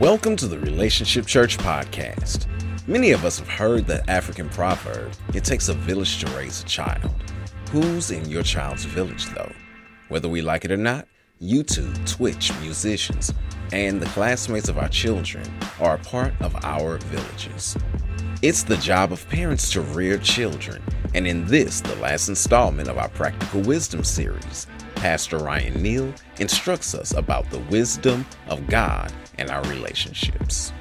Welcome to the Relationship Church podcast. Many of us have heard the African proverb, it takes a village to raise a child. Who's in your child's village, though? Whether we like it or not, YouTube, Twitch, musicians, and the classmates of our children are a part of our villages. It's the job of parents to rear children, and in this, the last installment of our Practical Wisdom series, Pastor Ryan Neal instructs us about the wisdom of God and our relationships.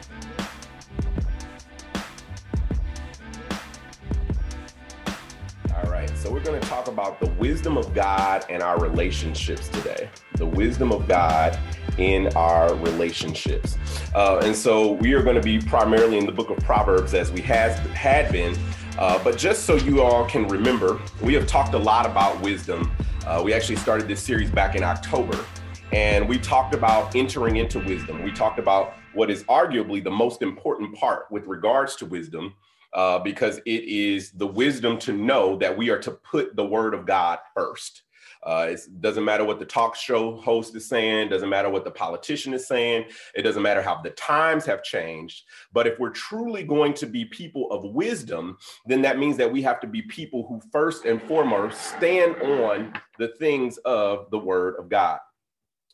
All right, so we're going to talk about the wisdom of God and our relationships today. The wisdom of God in our relationships. Uh, and so we are going to be primarily in the book of Proverbs as we has had been. Uh, but just so you all can remember, we have talked a lot about wisdom. Uh, we actually started this series back in October and we talked about entering into wisdom. We talked about what is arguably the most important part with regards to wisdom, uh, because it is the wisdom to know that we are to put the word of God first. Uh, it doesn't matter what the talk show host is saying, doesn't matter what the politician is saying, it doesn't matter how the times have changed. But if we're truly going to be people of wisdom, then that means that we have to be people who first and foremost stand on the things of the word of God.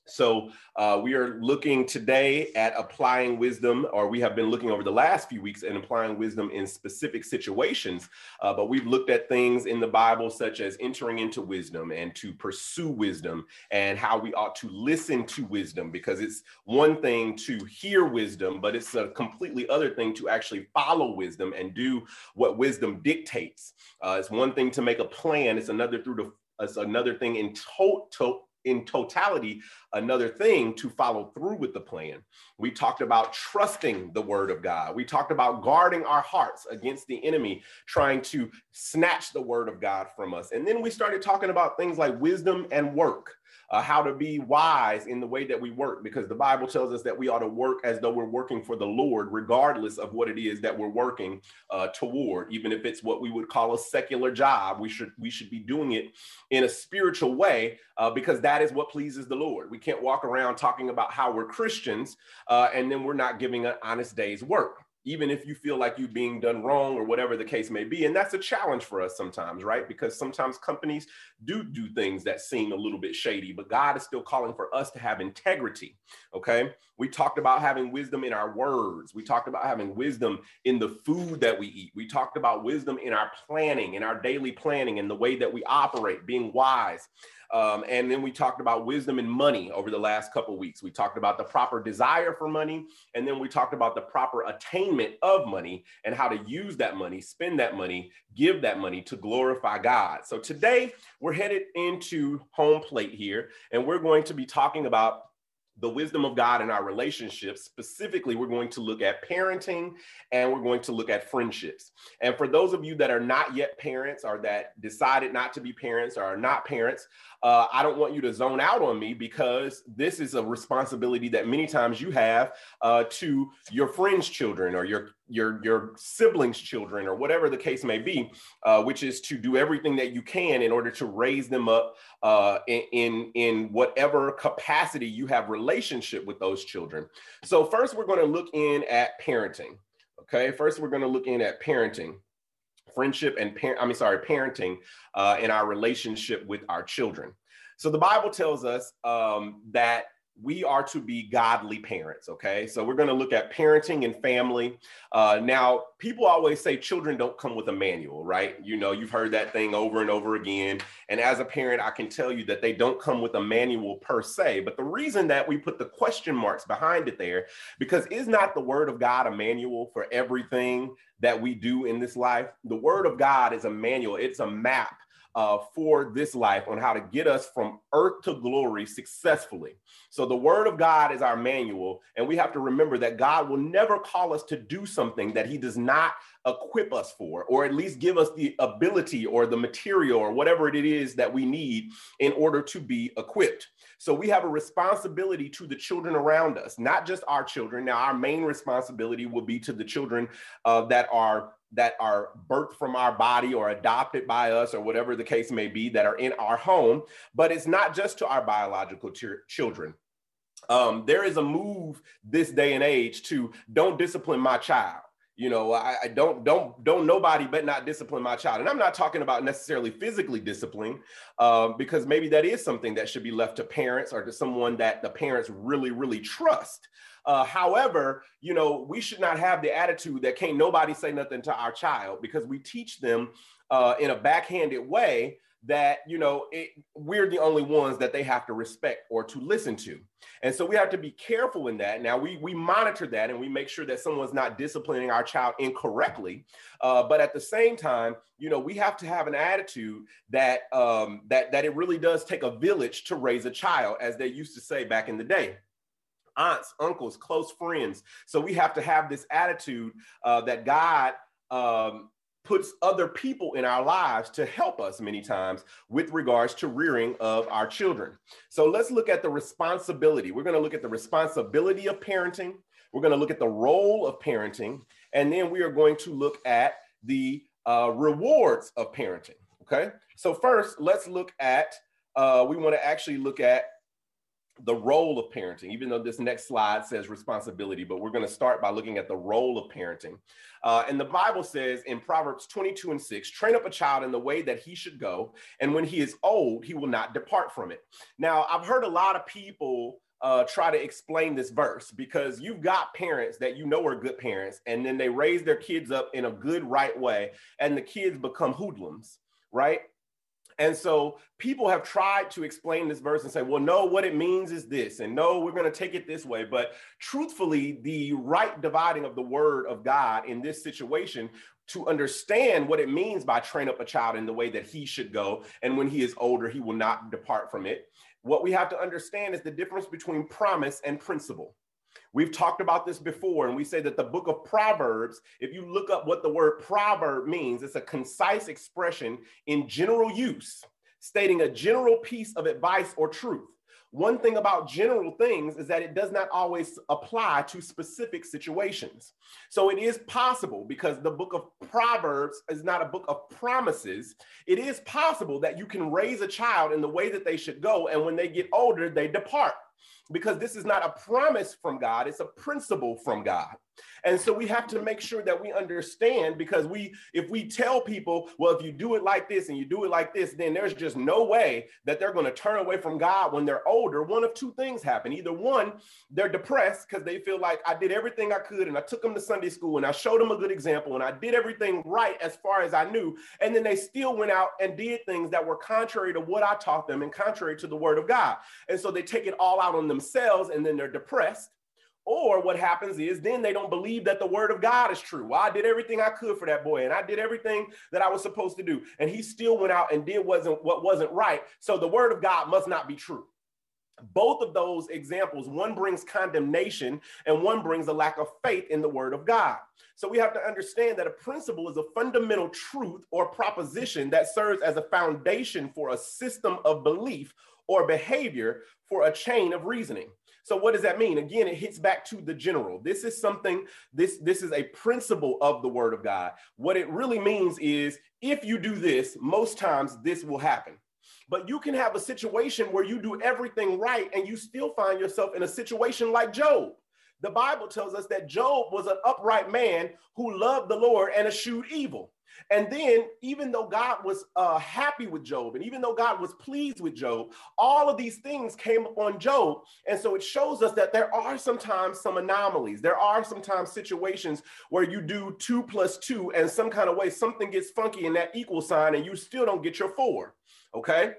So uh, we are looking today at applying wisdom, or we have been looking over the last few weeks and applying wisdom in specific situations. Uh, but we've looked at things in the Bible, such as entering into wisdom and to pursue wisdom, and how we ought to listen to wisdom, because it's one thing to hear wisdom, but it's a completely other thing to actually follow wisdom and do what wisdom dictates. Uh, it's one thing to make a plan; it's another through the it's another thing in total in totality another thing to follow through with the plan. We talked about trusting the word of God. We talked about guarding our hearts against the enemy trying to snatch the word of God from us. And then we started talking about things like wisdom and work uh, how to be wise in the way that we work, because the Bible tells us that we ought to work as though we're working for the Lord, regardless of what it is that we're working uh, toward. Even if it's what we would call a secular job, we should we should be doing it in a spiritual way, uh, because that is what pleases the Lord. We can't walk around talking about how we're Christians uh, and then we're not giving an honest day's work even if you feel like you're being done wrong or whatever the case may be. And that's a challenge for us sometimes, right? Because sometimes companies do do things that seem a little bit shady, but God is still calling for us to have integrity. Okay. We talked about having wisdom in our words. We talked about having wisdom in the food that we eat. We talked about wisdom in our planning, in our daily planning, and the way that we operate, being wise. Um, and then we talked about wisdom and money over the last couple weeks. We talked about the proper desire for money, and then we talked about the proper attainment of money and how to use that money, spend that money, give that money to glorify God. So today we're headed into home plate here, and we're going to be talking about the wisdom of God in our relationships. Specifically, we're going to look at parenting and we're going to look at friendships. And for those of you that are not yet parents or that decided not to be parents or are not parents, uh, I don't want you to zone out on me because this is a responsibility that many times you have uh, to your friends' children or your your your siblings' children or whatever the case may be, uh, which is to do everything that you can in order to raise them up uh, in, in whatever capacity you have relationship with those children. So first, we're going to look in at parenting. Okay, first we're going to look in at parenting friendship and parent, I mean, sorry, parenting uh, in our relationship with our children. So the Bible tells us um, that we are to be godly parents. Okay. So we're going to look at parenting and family. Uh, now, people always say children don't come with a manual, right? You know, you've heard that thing over and over again. And as a parent, I can tell you that they don't come with a manual per se. But the reason that we put the question marks behind it there, because is not the word of God a manual for everything that we do in this life? The word of God is a manual, it's a map uh, for this life on how to get us from earth to glory successfully. So, the Word of God is our manual, and we have to remember that God will never call us to do something that He does not equip us for, or at least give us the ability or the material or whatever it is that we need in order to be equipped. So, we have a responsibility to the children around us, not just our children. Now, our main responsibility will be to the children uh, that are that are birthed from our body or adopted by us or whatever the case may be that are in our home but it's not just to our biological ch- children. Um, there is a move this day and age to don't discipline my child. You know I, I, don't don't don't nobody but not discipline my child. And i'm not talking about necessarily physically discipline um, because maybe that is something that should be left to parents or to someone that the parents really really trust uh, however you know we should not have the attitude that can't nobody say nothing to our child because we teach them uh, in a backhanded way that you know it, we're the only ones that they have to respect or to listen to. And so we have to be careful in that. Now we we monitor that and we make sure that someone's not disciplining our child incorrectly. Uh, but at the same time you know we have to have an attitude that um, that that it really does take a village to raise a child as they used to say back in the day aunts uncles close friends so we have to have this attitude uh, that god um, puts other people in our lives to help us many times with regards to rearing of our children. So let's look at the responsibility. We're going to look at the responsibility of parenting. We're going to look at the role of parenting. And then we are going to look at the uh, rewards of parenting. Okay. So, first, let's look at, uh, we want to actually look at the role of parenting, even though this next slide says responsibility, but we're going to start by looking at the role of parenting. Uh, and the Bible says in Proverbs 22 and 6 train up a child in the way that he should go, and when he is old, he will not depart from it. Now, I've heard a lot of people. Uh, try to explain this verse because you've got parents that you know are good parents, and then they raise their kids up in a good, right way, and the kids become hoodlums, right? And so people have tried to explain this verse and say, well, no, what it means is this, and no, we're going to take it this way. But truthfully, the right dividing of the word of God in this situation to understand what it means by train up a child in the way that he should go, and when he is older, he will not depart from it. What we have to understand is the difference between promise and principle. We've talked about this before, and we say that the book of Proverbs, if you look up what the word proverb means, it's a concise expression in general use, stating a general piece of advice or truth. One thing about general things is that it does not always apply to specific situations. So it is possible because the book of Proverbs is not a book of promises. It is possible that you can raise a child in the way that they should go, and when they get older, they depart because this is not a promise from God, it's a principle from God. And so we have to make sure that we understand because we, if we tell people, well, if you do it like this and you do it like this, then there's just no way that they're going to turn away from God when they're older. One of two things happen. Either one, they're depressed because they feel like I did everything I could and I took them to Sunday school and I showed them a good example and I did everything right as far as I knew. And then they still went out and did things that were contrary to what I taught them and contrary to the word of God. And so they take it all out on themselves and then they're depressed or what happens is then they don't believe that the word of God is true. Well, I did everything I could for that boy, and I did everything that I was supposed to do, and he still went out and did wasn't what wasn't right. So the word of God must not be true. Both of those examples, one brings condemnation and one brings a lack of faith in the word of God. So we have to understand that a principle is a fundamental truth or proposition that serves as a foundation for a system of belief or behavior for a chain of reasoning. So what does that mean? Again, it hits back to the general. This is something, this, this is a principle of the word of God. What it really means is if you do this, most times this will happen. But you can have a situation where you do everything right and you still find yourself in a situation like Job. The Bible tells us that Job was an upright man who loved the Lord and eschewed evil. And then, even though God was uh, happy with Job, and even though God was pleased with Job, all of these things came upon Job. And so it shows us that there are sometimes some anomalies. There are sometimes situations where you do two plus two, and some kind of way something gets funky in that equal sign, and you still don't get your four. Okay.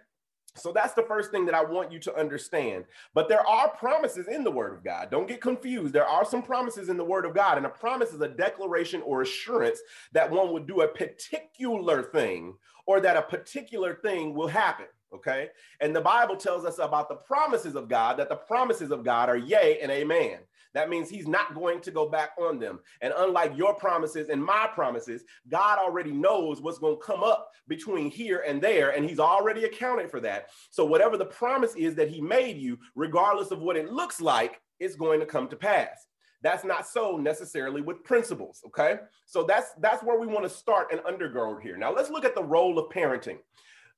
So that's the first thing that I want you to understand. But there are promises in the Word of God. Don't get confused. There are some promises in the Word of God, and a promise is a declaration or assurance that one would do a particular thing or that a particular thing will happen. Okay. And the Bible tells us about the promises of God, that the promises of God are yea and amen. That means he's not going to go back on them. And unlike your promises and my promises, God already knows what's going to come up between here and there, and he's already accounted for that. So, whatever the promise is that he made you, regardless of what it looks like, it's going to come to pass. That's not so necessarily with principles, okay? So that's that's where we want to start and undergird here. Now let's look at the role of parenting.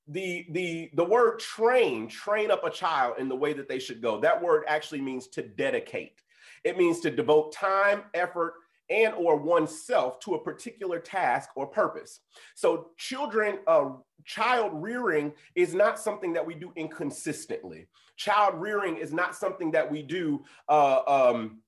the the the word train train up a child in the way that they should go that word actually means to dedicate it means to devote time effort and or oneself to a particular task or purpose. So children uh, child rearing is not something that we do inconsistently. Child rearing is not something that we do uh, um,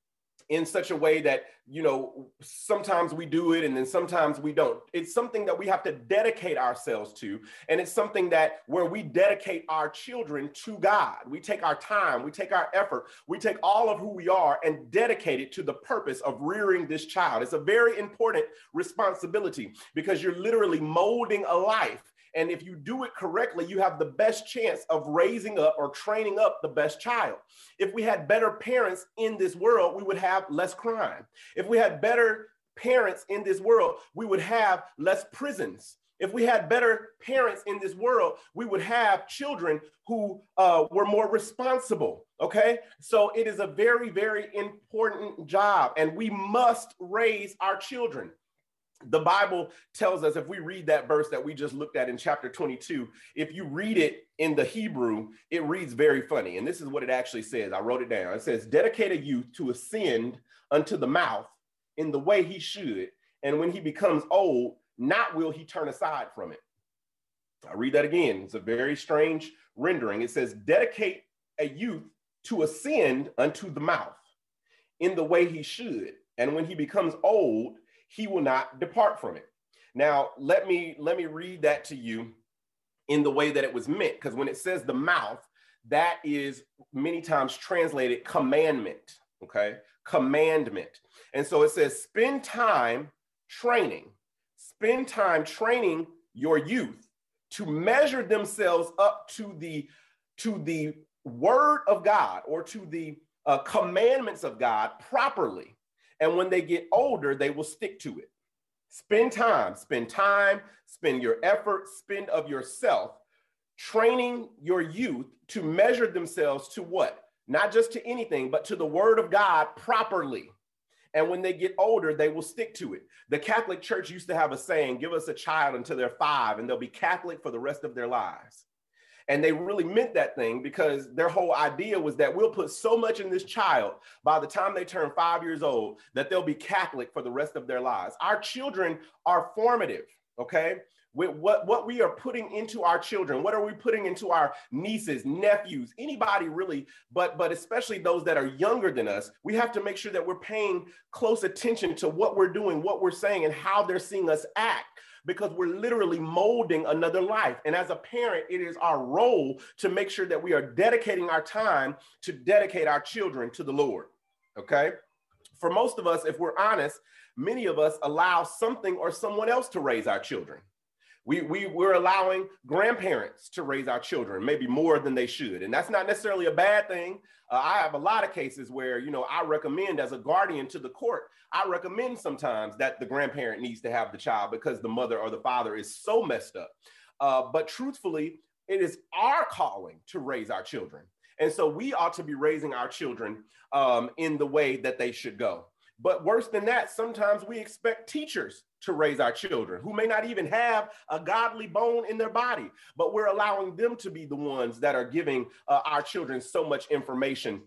in such a way that you know sometimes we do it and then sometimes we don't. It's something that we have to dedicate ourselves to and it's something that where we dedicate our children to god. We take our time we take our effort we take all of who we are and dedicate it to the purpose of rearing this child. It's a very important responsibility because you're literally molding a life and if you do it correctly, you have the best chance of raising up or training up the best child. If we had better parents in this world, we would have less crime. If we had better parents in this world, we would have less prisons. If we had better parents in this world, we would have children who uh, were more responsible. Okay. So it is a very, very important job, and we must raise our children the Bible tells us if we read that verse that we just looked at in chapter 22, if you read it in the Hebrew, it reads very funny. And this is what it actually says. I wrote it down. It says, Dedicate a youth to ascend unto the mouth in the way he should. And when he becomes old, not will he turn aside from it. I read that again. It's a very strange rendering. It says, Dedicate a youth to ascend unto the mouth in the way he should. And when he becomes old, he will not depart from it. Now, let me let me read that to you in the way that it was meant because when it says the mouth, that is many times translated commandment, okay? Commandment. And so it says spend time training. Spend time training your youth to measure themselves up to the to the word of God or to the uh, commandments of God properly. And when they get older, they will stick to it. Spend time, spend time, spend your effort, spend of yourself training your youth to measure themselves to what? Not just to anything, but to the word of God properly. And when they get older, they will stick to it. The Catholic Church used to have a saying give us a child until they're five, and they'll be Catholic for the rest of their lives. And they really meant that thing because their whole idea was that we'll put so much in this child by the time they turn five years old that they'll be Catholic for the rest of their lives. Our children are formative, okay? With what, what we are putting into our children, what are we putting into our nieces, nephews, anybody really, but, but especially those that are younger than us, we have to make sure that we're paying close attention to what we're doing, what we're saying, and how they're seeing us act because we're literally molding another life. And as a parent, it is our role to make sure that we are dedicating our time to dedicate our children to the Lord. Okay. For most of us, if we're honest, many of us allow something or someone else to raise our children. We, we, we're allowing grandparents to raise our children, maybe more than they should. And that's not necessarily a bad thing. Uh, I have a lot of cases where, you know, I recommend as a guardian to the court, I recommend sometimes that the grandparent needs to have the child because the mother or the father is so messed up. Uh, but truthfully, it is our calling to raise our children. And so we ought to be raising our children um, in the way that they should go. But worse than that, sometimes we expect teachers to raise our children who may not even have a godly bone in their body, but we're allowing them to be the ones that are giving uh, our children so much information.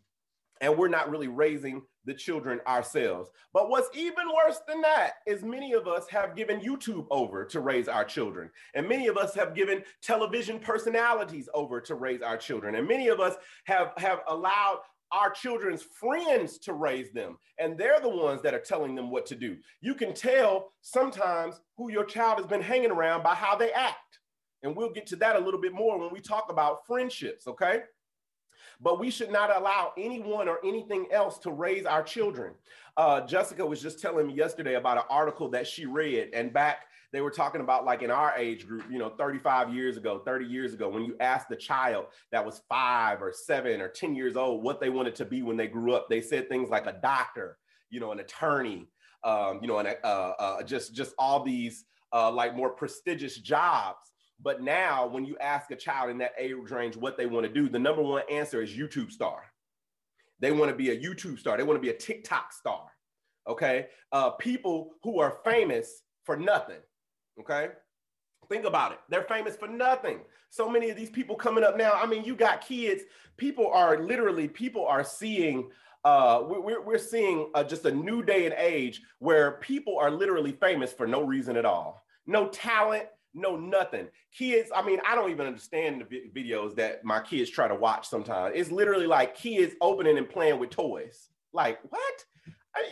And we're not really raising the children ourselves. But what's even worse than that is many of us have given YouTube over to raise our children. And many of us have given television personalities over to raise our children. And many of us have, have allowed our children's friends to raise them. And they're the ones that are telling them what to do. You can tell sometimes who your child has been hanging around by how they act. And we'll get to that a little bit more when we talk about friendships, okay? But we should not allow anyone or anything else to raise our children. Uh, Jessica was just telling me yesterday about an article that she read, and back they were talking about like in our age group, you know, 35 years ago, 30 years ago, when you asked the child that was five or seven or 10 years old what they wanted to be when they grew up, they said things like a doctor, you know, an attorney, um, you know, and uh, uh, just just all these uh, like more prestigious jobs. But now, when you ask a child in that age range what they want to do, the number one answer is YouTube star. They want to be a YouTube star. They want to be a TikTok star. Okay. Uh, people who are famous for nothing. Okay. Think about it. They're famous for nothing. So many of these people coming up now. I mean, you got kids. People are literally, people are seeing, uh, we're, we're seeing uh, just a new day and age where people are literally famous for no reason at all. No talent, no nothing. Kids, I mean, I don't even understand the videos that my kids try to watch sometimes. It's literally like kids opening and playing with toys. Like, what?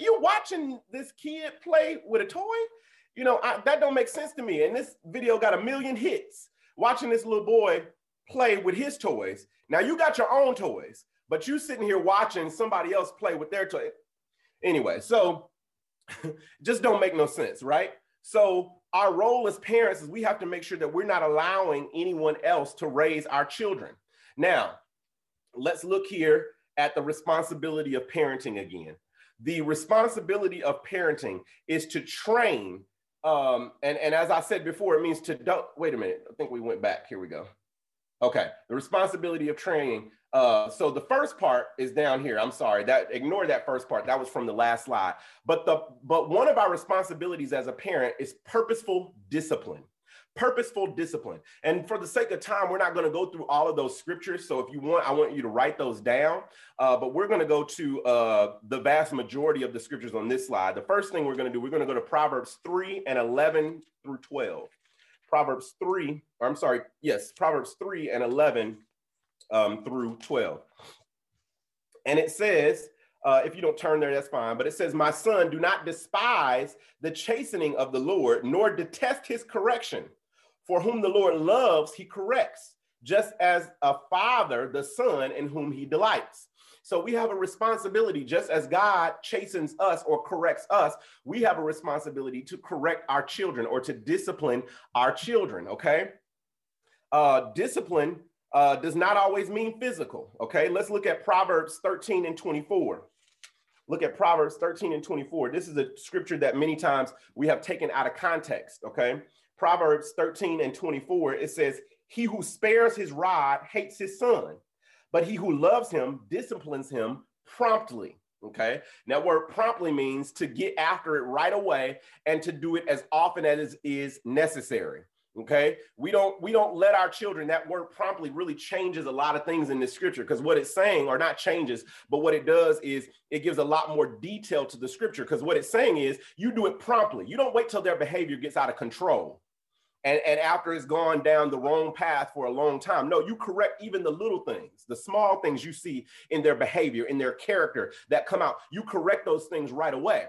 You watching this kid play with a toy? You know, I, that don't make sense to me. And this video got a million hits watching this little boy play with his toys. Now you got your own toys, but you sitting here watching somebody else play with their toy. Anyway, so just don't make no sense, right? So our role as parents is we have to make sure that we're not allowing anyone else to raise our children. Now, let's look here at the responsibility of parenting again. The responsibility of parenting is to train um, and, and as I said before, it means to don't, wait a minute, I think we went back, here we go. Okay, the responsibility of training. Uh, so the first part is down here. I'm sorry, that ignore that first part. That was from the last slide. But the but one of our responsibilities as a parent is purposeful discipline purposeful discipline. And for the sake of time, we're not going to go through all of those scriptures. So if you want, I want you to write those down. Uh, but we're going to go to uh, the vast majority of the scriptures on this slide. The first thing we're going to do, we're going to go to Proverbs 3 and 11 through 12. Proverbs 3, or I'm sorry, yes, Proverbs 3 and 11 um, through 12. And it says, uh, if you don't turn there, that's fine. But it says, My son, do not despise the chastening of the Lord, nor detest his correction. For whom the Lord loves, he corrects, just as a father, the son in whom he delights. So we have a responsibility, just as God chastens us or corrects us, we have a responsibility to correct our children or to discipline our children, okay? Uh, discipline uh, does not always mean physical, okay? Let's look at Proverbs 13 and 24. Look at Proverbs 13 and 24. This is a scripture that many times we have taken out of context, okay? Proverbs 13 and 24, it says, He who spares his rod hates his son, but he who loves him disciplines him promptly. Okay. Now, word promptly means to get after it right away and to do it as often as is necessary okay we don't we don't let our children that word promptly really changes a lot of things in this scripture because what it's saying or not changes but what it does is it gives a lot more detail to the scripture because what it's saying is you do it promptly you don't wait till their behavior gets out of control and, and after it's gone down the wrong path for a long time. No, you correct even the little things, the small things you see in their behavior, in their character that come out. You correct those things right away.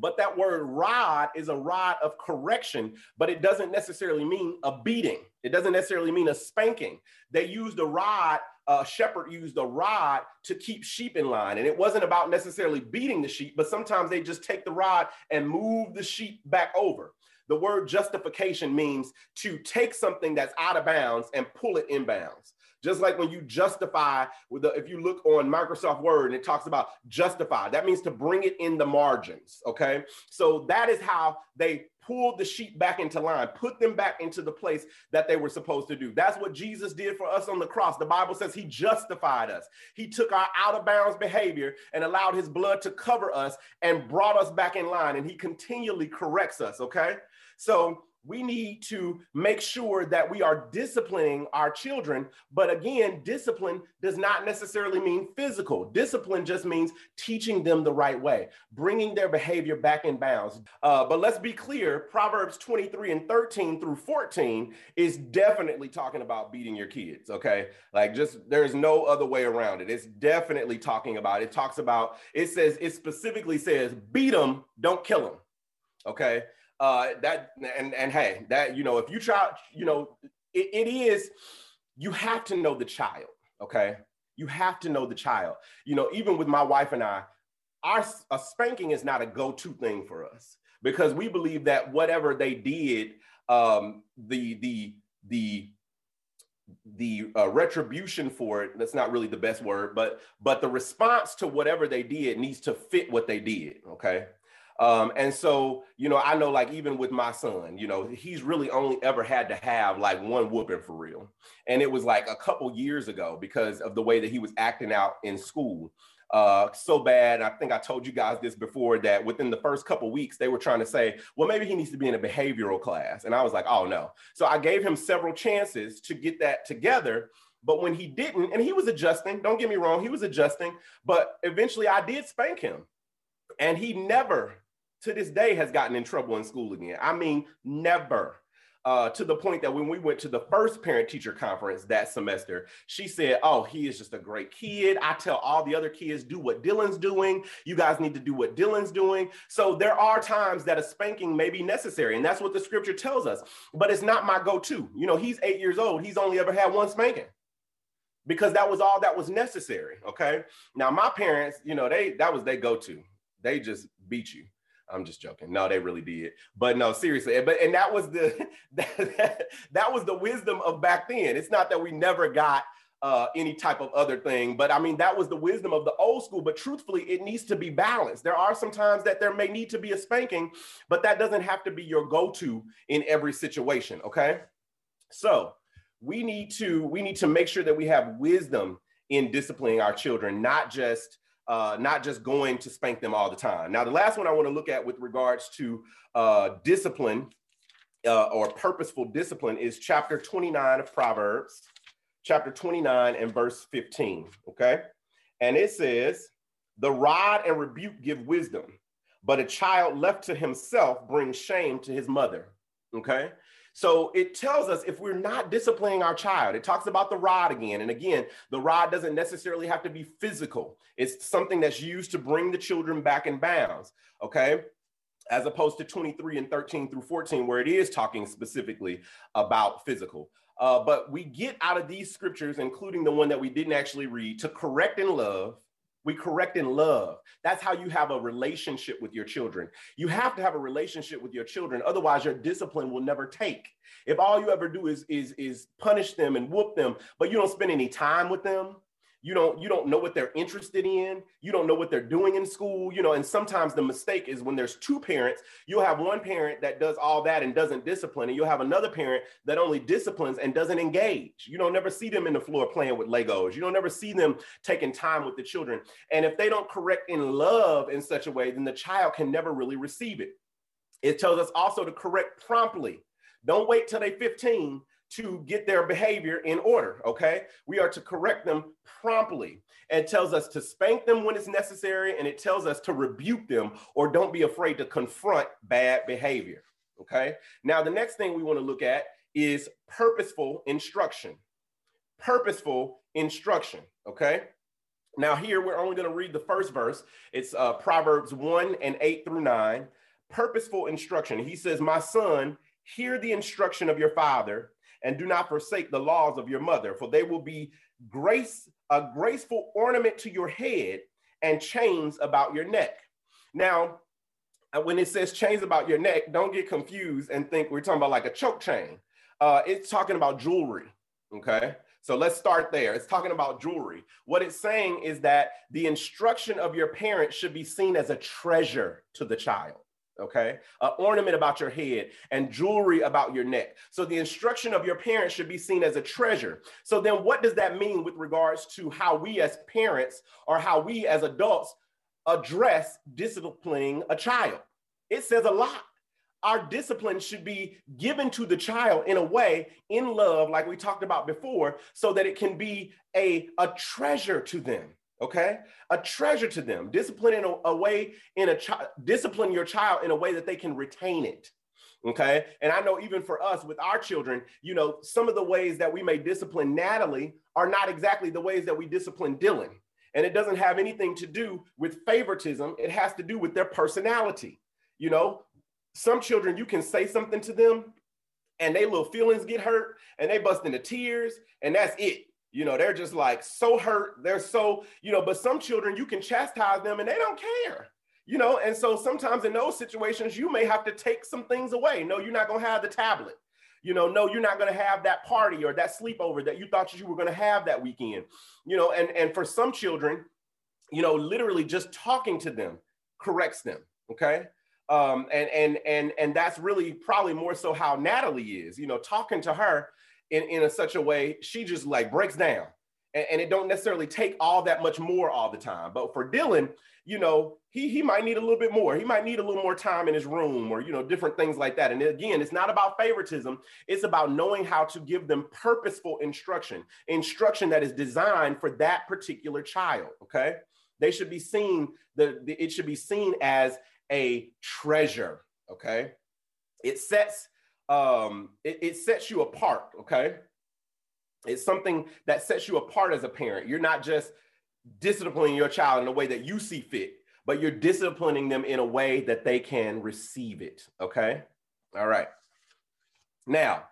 But that word rod is a rod of correction, but it doesn't necessarily mean a beating. It doesn't necessarily mean a spanking. They used a rod, a shepherd used a rod to keep sheep in line. And it wasn't about necessarily beating the sheep, but sometimes they just take the rod and move the sheep back over. The word justification means to take something that's out of bounds and pull it in bounds. Just like when you justify, the, if you look on Microsoft Word and it talks about justify, that means to bring it in the margins. Okay. So that is how they pulled the sheep back into line, put them back into the place that they were supposed to do. That's what Jesus did for us on the cross. The Bible says he justified us. He took our out of bounds behavior and allowed his blood to cover us and brought us back in line. And he continually corrects us. Okay. So we need to make sure that we are disciplining our children. But again, discipline does not necessarily mean physical. Discipline just means teaching them the right way, bringing their behavior back in bounds. Uh, but let's be clear Proverbs 23 and 13 through 14 is definitely talking about beating your kids, okay? Like, just there's no other way around it. It's definitely talking about it. talks about, it says, it specifically says, beat them, don't kill them, okay? Uh, that and and hey, that you know, if you try, you know, it, it is. You have to know the child. Okay, you have to know the child. You know, even with my wife and I, our a spanking is not a go-to thing for us because we believe that whatever they did, um, the the the the uh, retribution for it that's not really the best word but but the response to whatever they did needs to fit what they did okay um, and so, you know, I know like even with my son, you know, he's really only ever had to have like one whooping for real. And it was like a couple years ago because of the way that he was acting out in school. uh, so bad. I think I told you guys this before that within the first couple weeks, they were trying to say, well, maybe he needs to be in a behavioral class. And I was like, oh no. So I gave him several chances to get that together. But when he didn't, and he was adjusting, don't get me wrong, he was adjusting, but eventually I did spank him. And he never, to this day, has gotten in trouble in school again. I mean, never uh, to the point that when we went to the first parent teacher conference that semester, she said, Oh, he is just a great kid. I tell all the other kids, do what Dylan's doing. You guys need to do what Dylan's doing. So there are times that a spanking may be necessary. And that's what the scripture tells us. But it's not my go to. You know, he's eight years old, he's only ever had one spanking because that was all that was necessary. Okay. Now, my parents, you know, they that was their go to. They just beat you. I'm just joking. No, they really did. But no, seriously. But and that was the that, that was the wisdom of back then. It's not that we never got uh, any type of other thing. But I mean, that was the wisdom of the old school. But truthfully, it needs to be balanced. There are some times that there may need to be a spanking, but that doesn't have to be your go-to in every situation. Okay. So we need to we need to make sure that we have wisdom in disciplining our children, not just uh, not just going to spank them all the time. Now, the last one I want to look at with regards to uh, discipline uh, or purposeful discipline is chapter 29 of Proverbs, chapter 29 and verse 15. Okay. And it says, The rod and rebuke give wisdom, but a child left to himself brings shame to his mother. Okay. So it tells us if we're not disciplining our child, it talks about the rod again. And again, the rod doesn't necessarily have to be physical, it's something that's used to bring the children back in bounds. Okay. As opposed to 23 and 13 through 14, where it is talking specifically about physical. Uh, but we get out of these scriptures, including the one that we didn't actually read, to correct in love, we correct in love. That's how you have a relationship with your children. You have to have a relationship with your children. Otherwise, your discipline will never take. If all you ever do is, is, is punish them and whoop them, but you don't spend any time with them, you don't you don't know what they're interested in. You don't know what they're doing in school you know and sometimes the mistake is when there's two parents you'll have one parent that does all that and doesn't discipline and you'll have another parent that only disciplines and doesn't engage. You don't never see them in the floor playing with legos. You don't never see them taking time with the children. And if they don't correct in love in such a way then the child can never really receive it. It tells us also to correct promptly. Don't wait till they're 15 to get their behavior in order, okay? We are to correct them promptly. It tells us to spank them when it's necessary, and it tells us to rebuke them or don't be afraid to confront bad behavior, okay? Now, the next thing we want to look at is purposeful instruction. Purposeful instruction, okay? Now, here we're only going to read the first verse. It's uh, Proverbs 1 and 8 through 9. Purposeful instruction. He says, My son, hear the instruction of your father and do not forsake the laws of your mother, for they will be grace, a graceful ornament to your head and chains about your neck. Now, uh, when it says chains about your neck, don't get confused and think we're talking about like a choke chain. Uh, it's talking about jewelry. Okay. So let's start there. It's talking about jewelry. What it's saying is that the instruction of your parents should be seen as a treasure to the child okay? An ornament about your head and jewelry about your neck. So the instruction of your parents should be seen as a treasure. So then what does that mean with regards to how we as parents or how we as adults address disciplining a child? It says a lot. Our discipline should be given to the child in a way, in love, like we talked about before, so that it can be a, a treasure to them okay? A treasure to them. Discipline in a, a way in a child discipline your child in a way that they can retain it okay? And i know even for us with our children you know some of the ways that we may discipline natalie are not exactly the ways that we discipline dylan. And it doesn't have anything to do with favoritism. It has to do with their personality. You know some children you can say something to them and they little feelings get hurt and they bust into tears and that's it you know, they're just like so hurt. They're so, you know, but some children, you can chastise them and they don't care, you know. And so sometimes in those situations, you may have to take some things away. No, you're not going to have the tablet. You know, no, you're not going to have that party or that sleepover that you thought you were going to have that weekend. You know, and, and for some children, you know, literally just talking to them corrects them. Okay. Um, and and and and that's really probably more so how Natalie is, you know, talking to her in, in a, such a way, she just like breaks down and, and, it don't necessarily take all that much more all the time. But for Dylan, you know, he he might need a little bit more. He might need a little more time in his room, or you know, different things like that. And again, it's not about favoritism. It's about knowing how to give them purposeful instruction, instruction that is designed for that particular child. Okay, they should be seen. The, the it should be seen as a treasure. Okay, it sets um it, it sets you apart. Okay it's something that sets you apart as a parent. You're not just disciplining your child in a way that you see fit, but you're disciplining them in a way that they can receive it. Okay. All right. Now,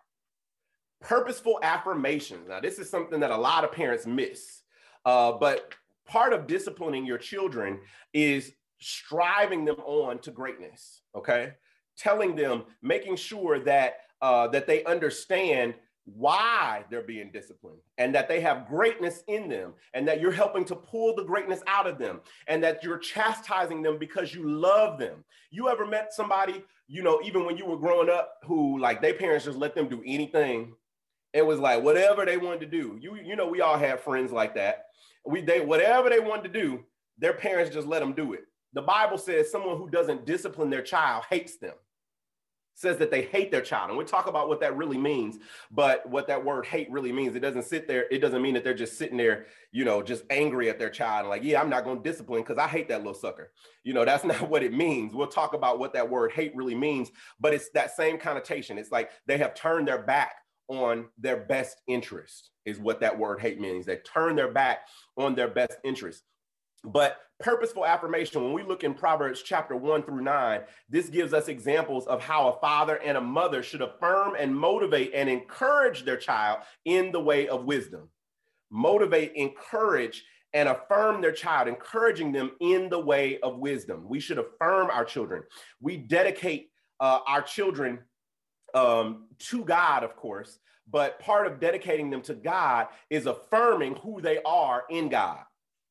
purposeful affirmations. Now, this is something that a lot of parents miss. Uh, but part of disciplining your children is striving them on to greatness. Okay. Telling them, making sure that uh, that they understand why they're being disciplined and that they have greatness in them and that you're helping to pull the greatness out of them and that you're chastising them because you love them. You ever met somebody, you know, even when you were growing up who like their parents just let them do anything? It was like whatever they wanted to do. You you know we all have friends like that. We they whatever they wanted to do, their parents just let them do it. The Bible says someone who doesn't discipline their child hates them says that they hate their child. And we'll talk about what that really means, but what that word hate really means. It doesn't sit there, it doesn't mean that they're just sitting there, you know, just angry at their child like, yeah, I'm not going to discipline because I hate that little sucker. You know, that's not what it means. We'll talk about what that word hate really means, but it's that same connotation. It's like they have turned their back on their best interest, is what that word hate means. They turn their back on their best interest. But purposeful affirmation, when we look in Proverbs chapter one through nine, this gives us examples of how a father and a mother should affirm and motivate and encourage their child in the way of wisdom. Motivate, encourage, and affirm their child, encouraging them in the way of wisdom. We should affirm our children. We dedicate uh, our children um, to God, of course, but part of dedicating them to God is affirming who they are in God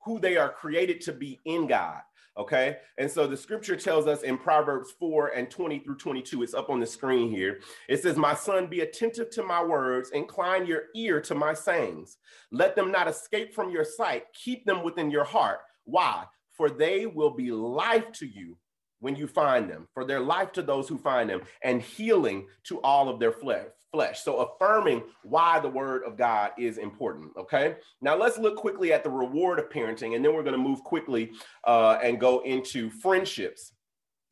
who they are created to be in God. Okay. And so the scripture tells us in Proverbs 4 and 20 through 22, it's up on the screen here. It says, My son, be attentive to my words, incline your ear to my sayings. Let them not escape from your sight, keep them within your heart. Why? For they will be life to you when you find them, for their life to those who find them, and healing to all of their flesh flesh. So affirming why the word of God is important. Okay. Now let's look quickly at the reward of parenting, and then we're going to move quickly uh, and go into friendships.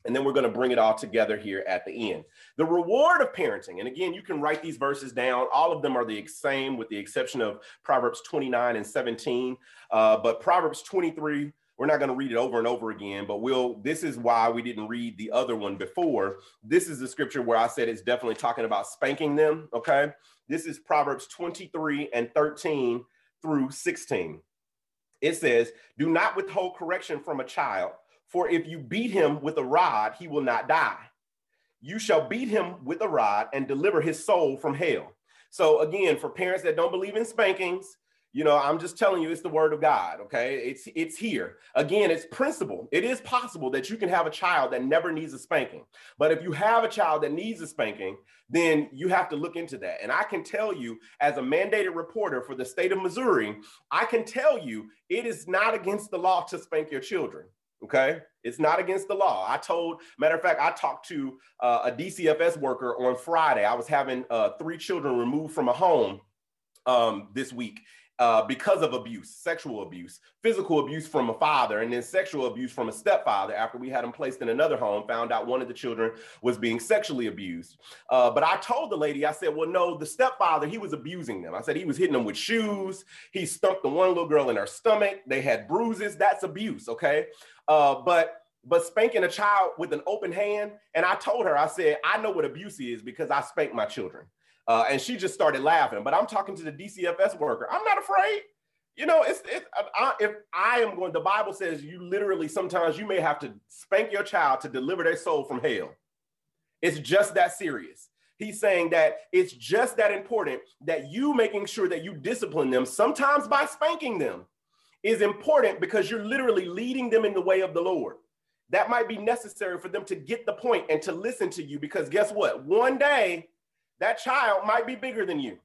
And then we're going to bring it all together here at the end. The reward of parenting, and again, you can write these verses down. All of them are the same, with the exception of Proverbs 29 and 17. Uh, but Proverbs 23 we're not going to read it over and over again, but we'll, this is why we didn't read the other one before. This is the scripture where I said it's definitely talking about spanking them. Okay. This is Proverbs 23 and 13 through 16. It says, Do not withhold correction from a child, for if you beat him with a rod, he will not die. You shall beat him with a rod and deliver his soul from hell. So, again, for parents that don't believe in spankings, you know, I'm just telling you, it's the word of God. Okay. It's it's here. Again, it's principle. It is possible that you can have a child that never needs a spanking. But if you have a child that needs a spanking, then you have to look into that. And I can tell you, as a mandated reporter for the state of Missouri, I can tell you it is not against the law to spank your children. Okay. It's not against the law. I told, matter of fact, I talked to uh, a DCFS worker on Friday. I was having uh, three children removed from a home um, this week uh, because of abuse, sexual abuse, physical abuse from a father, and then sexual abuse from a stepfather. After we had him placed in another home, found out one of the children was being sexually abused. Uh, but I told the lady, I said, well, no, the stepfather, he was abusing them. I said he was hitting them with shoes. He stumped the one little girl in her stomach. They had bruises. That's abuse, okay? Uh, but but spanking a child with an open hand, and I told her, I said, I know what abuse is because I spank my children. Uh, and she just started laughing. But I'm talking to the DCFS worker. I'm not afraid. You know, it's, it's I, if I am going, the Bible says you literally sometimes you may have to spank your child to deliver their soul from hell. It's just that serious. He's saying that it's just that important that you making sure that you discipline them, sometimes by spanking them, is important because you're literally leading them in the way of the Lord. That might be necessary for them to get the point and to listen to you because guess what? One day that child might be bigger than you.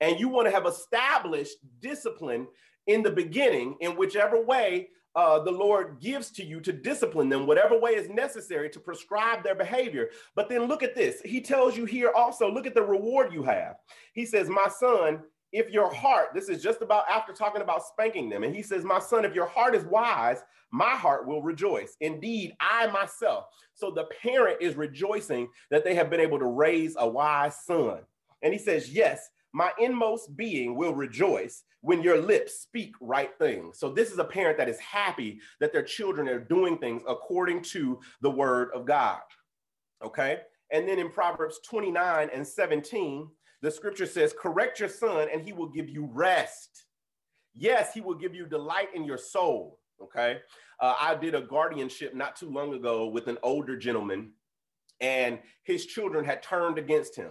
and you want to have established discipline in the beginning in whichever way uh, the Lord gives to you to discipline them, whatever way is necessary to prescribe their behavior. But then look at this. He tells you here also, look at the reward you have. He says, My son, if your heart, this is just about after talking about spanking them. And he says, My son, if your heart is wise, my heart will rejoice. Indeed, I myself. So the parent is rejoicing that they have been able to raise a wise son. And he says, Yes, my inmost being will rejoice when your lips speak right things. So, this is a parent that is happy that their children are doing things according to the word of God. Okay. And then in Proverbs 29 and 17, the scripture says, Correct your son, and he will give you rest. Yes, he will give you delight in your soul. Okay. Uh, I did a guardianship not too long ago with an older gentleman, and his children had turned against him.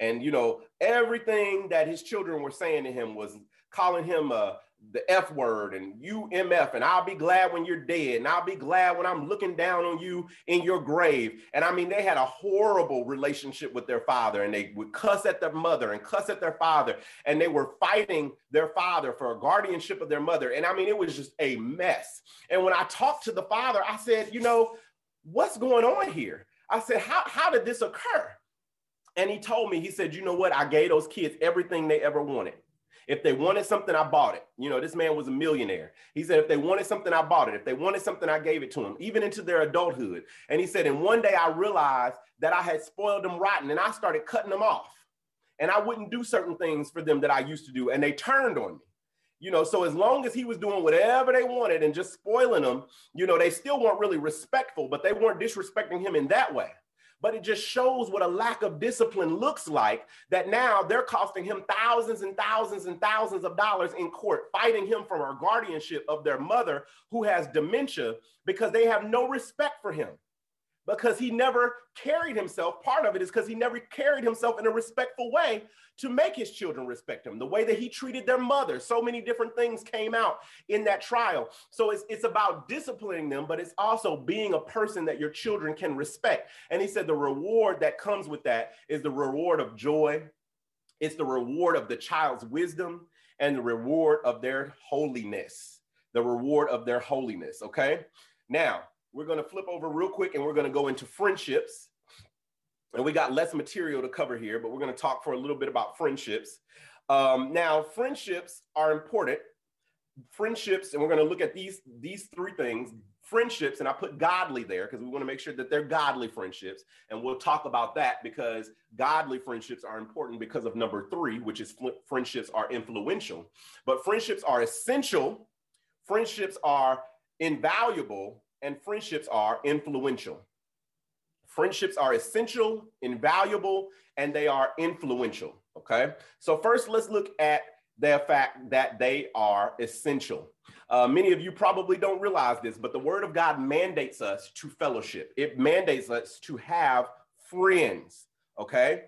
And, you know, everything that his children were saying to him was calling him uh, the F word and UMF, and I'll be glad when you're dead, and I'll be glad when I'm looking down on you in your grave. And I mean, they had a horrible relationship with their father, and they would cuss at their mother and cuss at their father, and they were fighting their father for a guardianship of their mother. And I mean, it was just a mess. And when I talked to the father, I said, you know, what's going on here? I said, how, how did this occur? And he told me, he said, you know what? I gave those kids everything they ever wanted. If they wanted something, I bought it. You know, this man was a millionaire. He said, if they wanted something, I bought it. If they wanted something, I gave it to them, even into their adulthood. And he said, and one day I realized that I had spoiled them rotten and I started cutting them off. And I wouldn't do certain things for them that I used to do. And they turned on me. You know, so as long as he was doing whatever they wanted and just spoiling them, you know, they still weren't really respectful, but they weren't disrespecting him in that way but it just shows what a lack of discipline looks like that now they're costing him thousands and thousands and thousands of dollars in court fighting him for our guardianship of their mother who has dementia because they have no respect for him because he never carried himself part of it is because he never carried himself in a respectful way to make his children respect him, the way that he treated their mother. So many different things came out in that trial. So it's, it's about disciplining them, but it's also being a person that your children can respect. And he said the reward that comes with that is the reward of joy, it's the reward of the child's wisdom, and the reward of their holiness. The reward of their holiness. Okay. Now, we're going to flip over real quick and we're going to go into friendships and we got less material to cover here, but we're going to talk for a little bit about friendships. Um, now, friendships are important. Friendships, and we're going to look at these these three things: friendships, and I put godly there because we want to make sure that they're godly friendships, and we'll talk about that because godly friendships are important because of number three, which is friendships are influential. But friendships are essential. Friendships are invaluable, and friendships are influential. Friendships are essential, invaluable, and they are influential. Okay. So, first, let's look at the fact that they are essential. Uh, many of you probably don't realize this, but the Word of God mandates us to fellowship, it mandates us to have friends. Okay.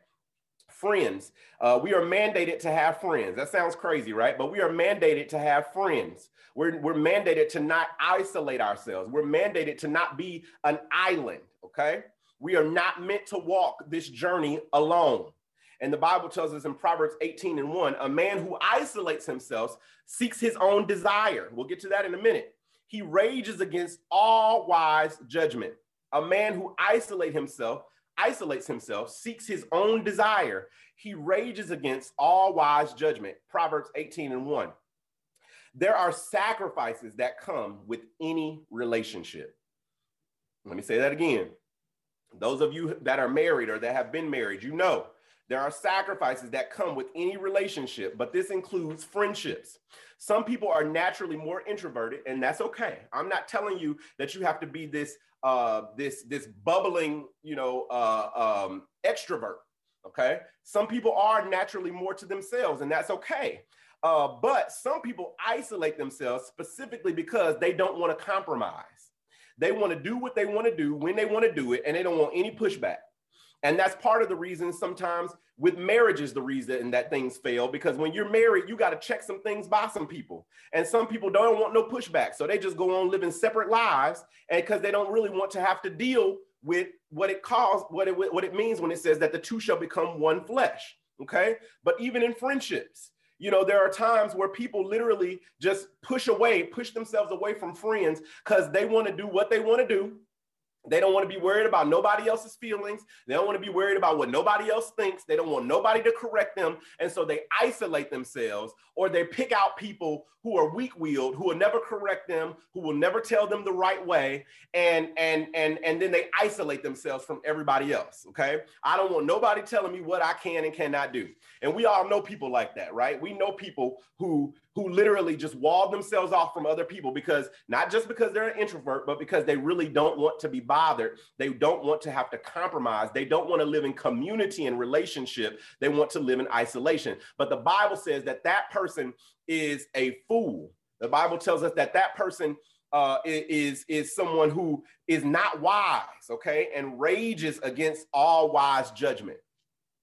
Friends. Uh, we are mandated to have friends. That sounds crazy, right? But we are mandated to have friends. We're, we're mandated to not isolate ourselves. We're mandated to not be an island. Okay. We are not meant to walk this journey alone. And the Bible tells us in Proverbs 18 and 1 a man who isolates himself seeks his own desire. We'll get to that in a minute. He rages against all wise judgment. A man who isolates himself, isolates himself, seeks his own desire. He rages against all wise judgment. Proverbs 18 and 1. There are sacrifices that come with any relationship. Let me say that again. Those of you that are married or that have been married, you know there are sacrifices that come with any relationship, but this includes friendships. Some people are naturally more introverted, and that's okay. I'm not telling you that you have to be this uh, this this bubbling, you know, uh, um, extrovert. Okay, some people are naturally more to themselves, and that's okay. Uh, but some people isolate themselves specifically because they don't want to compromise. They want to do what they want to do when they want to do it, and they don't want any pushback. And that's part of the reason sometimes with marriages, the reason that things fail, because when you're married, you got to check some things by some people. And some people don't want no pushback. So they just go on living separate lives and because they don't really want to have to deal with what it calls, what it, what it means when it says that the two shall become one flesh. Okay. But even in friendships, you know, there are times where people literally just push away, push themselves away from friends because they want to do what they want to do they don't want to be worried about nobody else's feelings. They don't want to be worried about what nobody else thinks. They don't want nobody to correct them. And so they isolate themselves or they pick out people who are weak-willed, who will never correct them, who will never tell them the right way. And and and and then they isolate themselves from everybody else. Okay. I don't want nobody telling me what I can and cannot do. And we all know people like that, right? We know people who who literally just wall themselves off from other people because not just because they're an introvert, but because they really don't want to be bothered. They don't want to have to compromise. They don't want to live in community and relationship. They want to live in isolation. But the Bible says that that person is a fool. The Bible tells us that that person uh, is is someone who is not wise, okay, and rages against all wise judgment,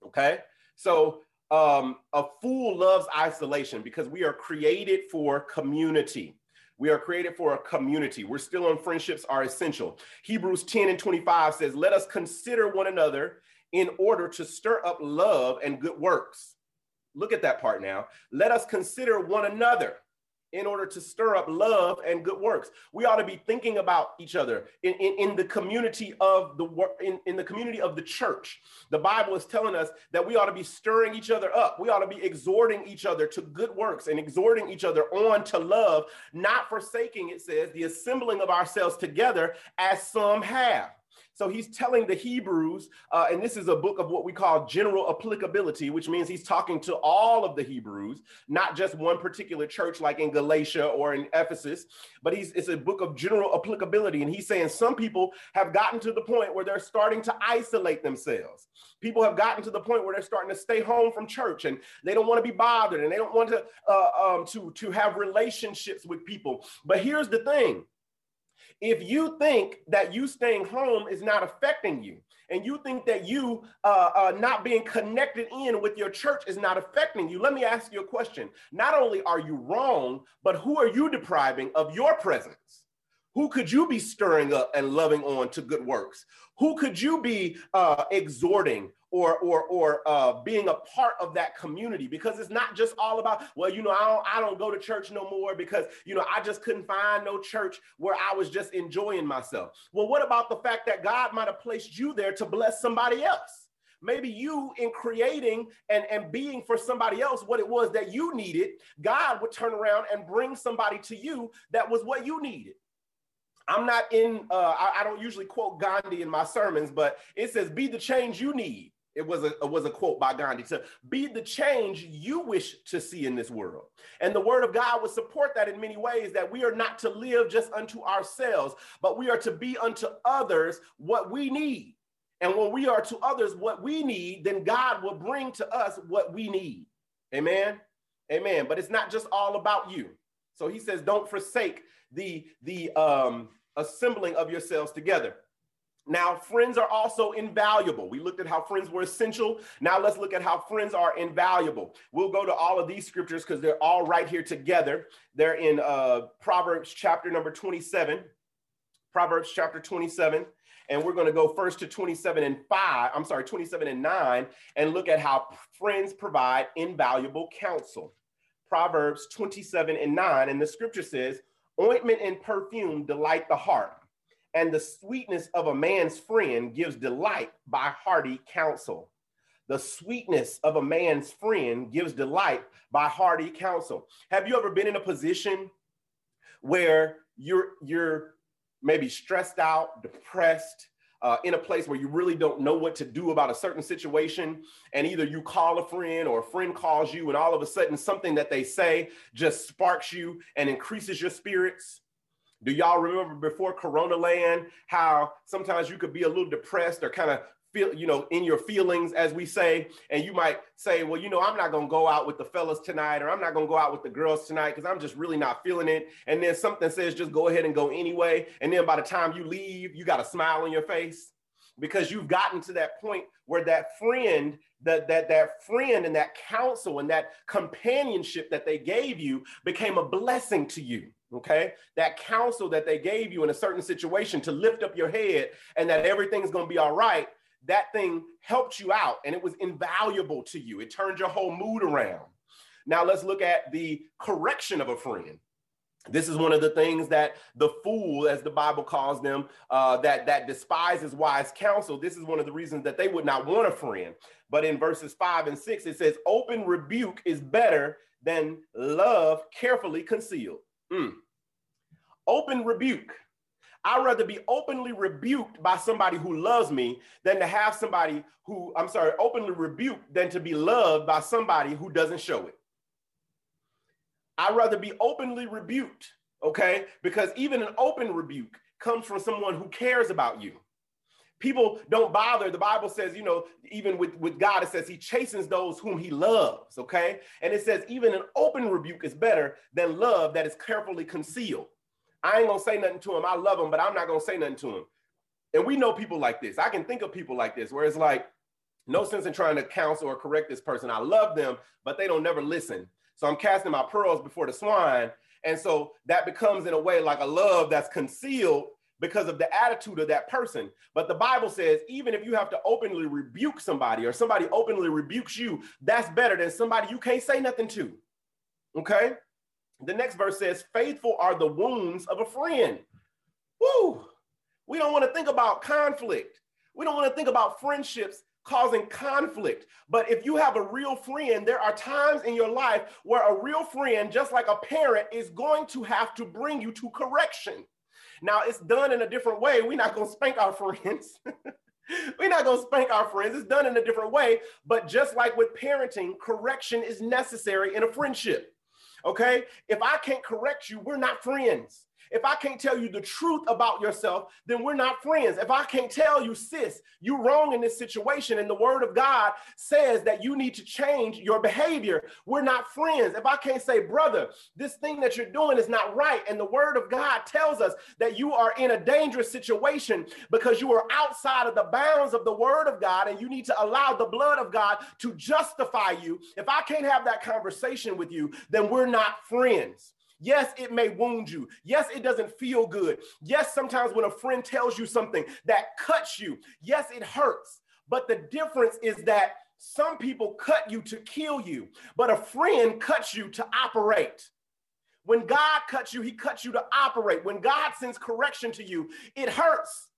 okay. So um, a fool loves isolation because we are created for community. We are created for a community. We're still on friendships are essential. Hebrews 10 and 25 says, Let us consider one another in order to stir up love and good works. Look at that part now. Let us consider one another in order to stir up love and good works. We ought to be thinking about each other in, in, in the community of the in, in the community of the church. The Bible is telling us that we ought to be stirring each other up. We ought to be exhorting each other to good works and exhorting each other on to love, not forsaking, it says, the assembling of ourselves together as some have. So he's telling the Hebrews, uh, and this is a book of what we call general applicability, which means he's talking to all of the Hebrews, not just one particular church like in Galatia or in Ephesus, but he's it's a book of general applicability. And he's saying some people have gotten to the point where they're starting to isolate themselves. People have gotten to the point where they're starting to stay home from church and they don't want to be bothered and they don't want to uh, um, to to have relationships with people. But here's the thing if you think that you staying home is not affecting you, and you think that you uh, uh, not being connected in with your church is not affecting you, let me ask you a question. Not only are you wrong, but who are you depriving of your presence? Who could you be stirring up and loving on to good works? Who could you be uh, exhorting or or or uh, being a part of that community because it's not just all about well you know I don't I don't go to church no more because you know I just couldn't find no church where I was just enjoying myself. Well, what about the fact that God might have placed you there to bless somebody else? Maybe you, in creating and, and being for somebody else what it was that you needed, God would turn around and bring somebody to you that was what you needed. I'm not in, uh, I, I, don't usually quote Gandhi in my sermons, but it says, be the change you need. It was a, it was a quote by Gandhi to be the change you wish to see in this world. And the word of God would support that in many ways that we are not to live just unto ourselves, but we are to be unto others what we need. And when we are to others what we need, then God will bring to us what we need. Amen. Amen. But it's not just all about you. So he says, don't forsake the, the um, assembling of yourselves together. Now, friends are also invaluable. We looked at how friends were essential. Now, let's look at how friends are invaluable. We'll go to all of these scriptures because they're all right here together. They're in uh, Proverbs chapter number 27. Proverbs chapter 27. And we're going to go first to 27 and 5. I'm sorry, 27 and 9, and look at how friends provide invaluable counsel. Proverbs 27 and 9. And the scripture says, Ointment and perfume delight the heart and the sweetness of a man's friend gives delight by hearty counsel. The sweetness of a man's friend gives delight by hearty counsel. Have you ever been in a position where you're you're maybe stressed out, depressed, uh, in a place where you really don't know what to do about a certain situation, and either you call a friend or a friend calls you, and all of a sudden something that they say just sparks you and increases your spirits? Do y'all remember before Corona land how sometimes you could be a little depressed or kind of feel, you know, in your feelings, as we say, and you might say, well, you know, I'm not gonna go out with the fellas tonight, or I'm not gonna go out with the girls tonight because I'm just really not feeling it. And then something says just go ahead and go anyway. And then by the time you leave, you got a smile on your face because you've gotten to that point where that friend that that that friend and that counsel and that companionship that they gave you became a blessing to you okay? That counsel that they gave you in a certain situation to lift up your head and that everything's gonna be all right, that thing helped you out and it was invaluable to you. It turned your whole mood around. Now let's look at the correction of a friend. This is one of the things that the fool, as the Bible calls them, uh, that that despises wise counsel. This is one of the reasons that they would not want a friend. But in verses five and six, it says, "Open rebuke is better than love carefully concealed." Mm. Open rebuke. I'd rather be openly rebuked by somebody who loves me than to have somebody who, I'm sorry, openly rebuked than to be loved by somebody who doesn't show it. I'd rather be openly rebuked, okay? Because even an open rebuke comes from someone who cares about you. People don't bother. The Bible says, you know, even with, with God, it says he chastens those whom he loves, okay? And it says even an open rebuke is better than love that is carefully concealed. I ain't gonna say nothing to him. I love him, but I'm not gonna say nothing to him. And we know people like this. I can think of people like this where it's like, no sense in trying to counsel or correct this person. I love them, but they don't never listen. So I'm casting my pearls before the swine. And so that becomes, in a way, like a love that's concealed because of the attitude of that person. But the Bible says, even if you have to openly rebuke somebody or somebody openly rebukes you, that's better than somebody you can't say nothing to. Okay? The next verse says, faithful are the wounds of a friend. Woo! We don't want to think about conflict. We don't want to think about friendships causing conflict. But if you have a real friend, there are times in your life where a real friend, just like a parent, is going to have to bring you to correction. Now, it's done in a different way. We're not going to spank our friends. We're not going to spank our friends. It's done in a different way. But just like with parenting, correction is necessary in a friendship. Okay? If I can't correct you, we're not friends. If I can't tell you the truth about yourself, then we're not friends. If I can't tell you, sis, you're wrong in this situation, and the word of God says that you need to change your behavior, we're not friends. If I can't say, brother, this thing that you're doing is not right, and the word of God tells us that you are in a dangerous situation because you are outside of the bounds of the word of God, and you need to allow the blood of God to justify you. If I can't have that conversation with you, then we're not friends. Yes, it may wound you. Yes, it doesn't feel good. Yes, sometimes when a friend tells you something that cuts you, yes, it hurts. But the difference is that some people cut you to kill you, but a friend cuts you to operate. When God cuts you, he cuts you to operate. When God sends correction to you, it hurts.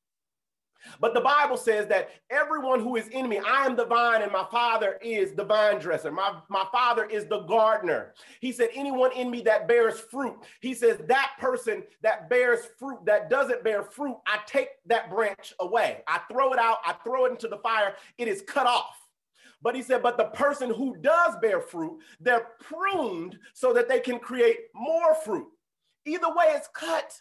But the Bible says that everyone who is in me, I am the vine and my father is the vine dresser. My, my father is the gardener. He said, anyone in me that bears fruit, he says, that person that bears fruit, that doesn't bear fruit, I take that branch away. I throw it out, I throw it into the fire, it is cut off. But he said, but the person who does bear fruit, they're pruned so that they can create more fruit. Either way, it's cut.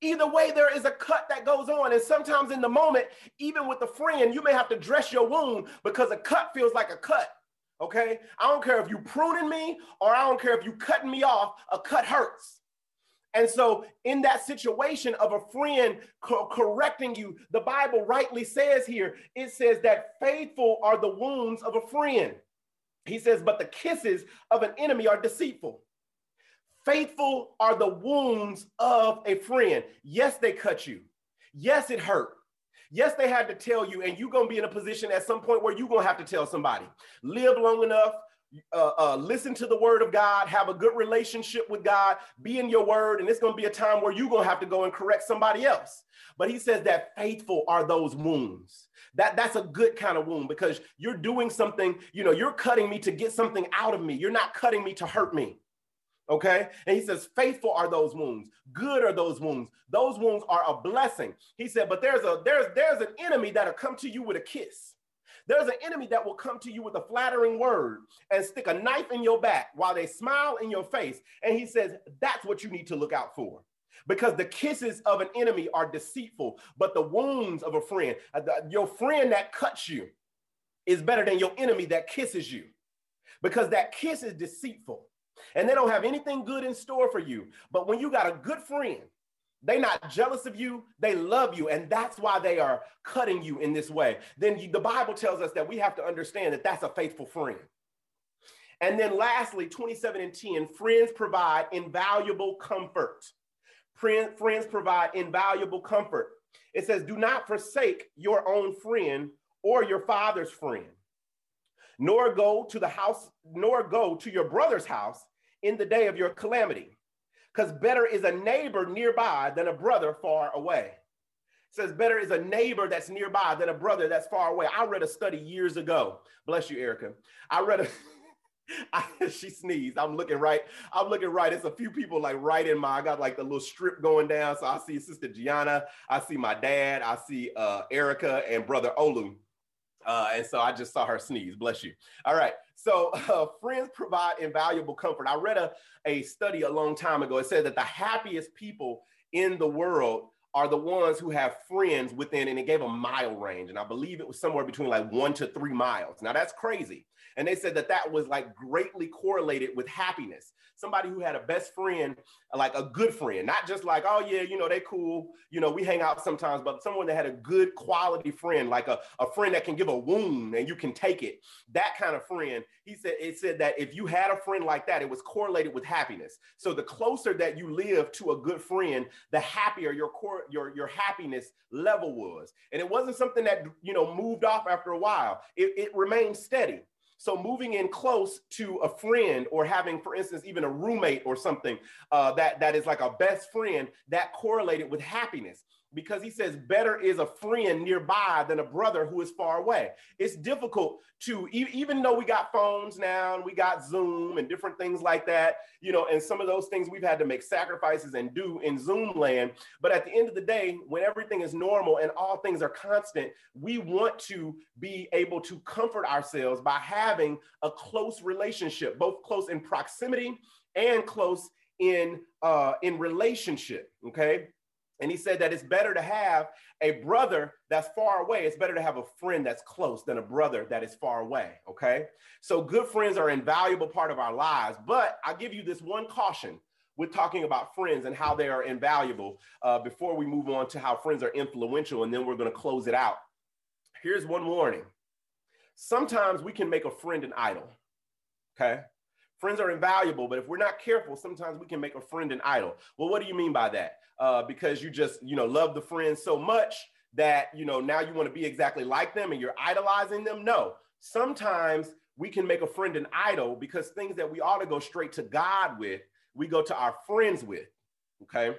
Either way, there is a cut that goes on. And sometimes in the moment, even with a friend, you may have to dress your wound because a cut feels like a cut. Okay. I don't care if you pruning me or I don't care if you cutting me off, a cut hurts. And so, in that situation of a friend co- correcting you, the Bible rightly says here, it says that faithful are the wounds of a friend. He says, but the kisses of an enemy are deceitful. Faithful are the wounds of a friend. Yes, they cut you. Yes, it hurt. Yes, they had to tell you, and you're going to be in a position at some point where you're going to have to tell somebody. Live long enough, uh, uh, listen to the word of God, have a good relationship with God, be in your word, and it's going to be a time where you're going to have to go and correct somebody else. But he says that faithful are those wounds. That that's a good kind of wound because you're doing something, you know, you're cutting me to get something out of me. You're not cutting me to hurt me. Okay. And he says, faithful are those wounds. Good are those wounds. Those wounds are a blessing. He said, but there's a there's there's an enemy that'll come to you with a kiss. There's an enemy that will come to you with a flattering word and stick a knife in your back while they smile in your face. And he says, that's what you need to look out for. Because the kisses of an enemy are deceitful, but the wounds of a friend, uh, your friend that cuts you, is better than your enemy that kisses you. Because that kiss is deceitful and they don't have anything good in store for you. But when you got a good friend, they're not jealous of you, they love you, and that's why they are cutting you in this way. Then you, the Bible tells us that we have to understand that that's a faithful friend. And then lastly, 27 and 10, friends provide invaluable comfort. Friends provide invaluable comfort. It says, Do not forsake your own friend or your father's friend, nor go to the house, nor go to your brother's house in the day of your calamity. Because better is a neighbor nearby than a brother far away. It says better is a neighbor that's nearby than a brother that's far away. I read a study years ago. Bless you, Erica. I read a I, she sneezed. I'm looking right. I'm looking right. It's a few people like right in my. I got like the little strip going down. So I see Sister Gianna. I see my dad. I see uh, Erica and Brother Olu. Uh, and so I just saw her sneeze. Bless you. All right. So uh, friends provide invaluable comfort. I read a, a study a long time ago. It said that the happiest people in the world are the ones who have friends within, and it gave a mile range. And I believe it was somewhere between like one to three miles. Now that's crazy. And they said that that was like greatly correlated with happiness. Somebody who had a best friend, like a good friend, not just like, oh yeah, you know, they cool, you know, we hang out sometimes, but someone that had a good quality friend, like a, a friend that can give a wound and you can take it. That kind of friend. He said it said that if you had a friend like that, it was correlated with happiness. So the closer that you live to a good friend, the happier your core, your, your happiness level was. And it wasn't something that you know moved off after a while. It, it remained steady. So moving in close to a friend or having, for instance, even a roommate or something uh, that, that is like a best friend, that correlated with happiness because he says better is a friend nearby than a brother who is far away. It's difficult to, even though we got phones now and we got Zoom and different things like that, you know, and some of those things we've had to make sacrifices and do in Zoom land. But at the end of the day, when everything is normal and all things are constant, we want to be able to comfort ourselves by having a close relationship, both close in proximity and close in uh, in relationship. Okay and he said that it's better to have a brother that's far away. It's better to have a friend that's close than a brother that is far away. Okay. So good friends are an invaluable part of our lives. But I'll give you this one caution with talking about friends and how they are invaluable uh, before we move on to how friends are influential. And then we're going to close it out. Here's one warning sometimes we can make a friend an idol. Okay. Friends are invaluable, but if we're not careful, sometimes we can make a friend an idol. Well, what do you mean by that? Uh, because you just, you know, love the friend so much that, you know, now you want to be exactly like them and you're idolizing them? No. Sometimes we can make a friend an idol because things that we ought to go straight to God with, we go to our friends with. Okay.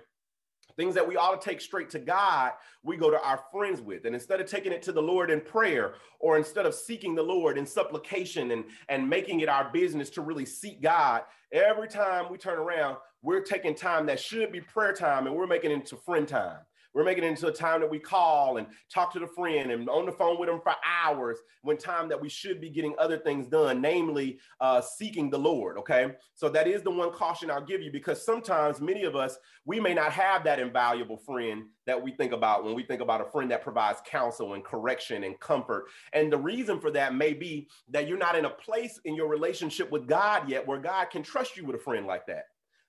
Things that we ought to take straight to God, we go to our friends with. And instead of taking it to the Lord in prayer, or instead of seeking the Lord in supplication and, and making it our business to really seek God, every time we turn around, we're taking time that should be prayer time and we're making it into friend time. We're making it into a time that we call and talk to the friend and on the phone with them for hours when time that we should be getting other things done, namely uh, seeking the Lord. Okay. So that is the one caution I'll give you because sometimes many of us, we may not have that invaluable friend that we think about when we think about a friend that provides counsel and correction and comfort. And the reason for that may be that you're not in a place in your relationship with God yet where God can trust you with a friend like that.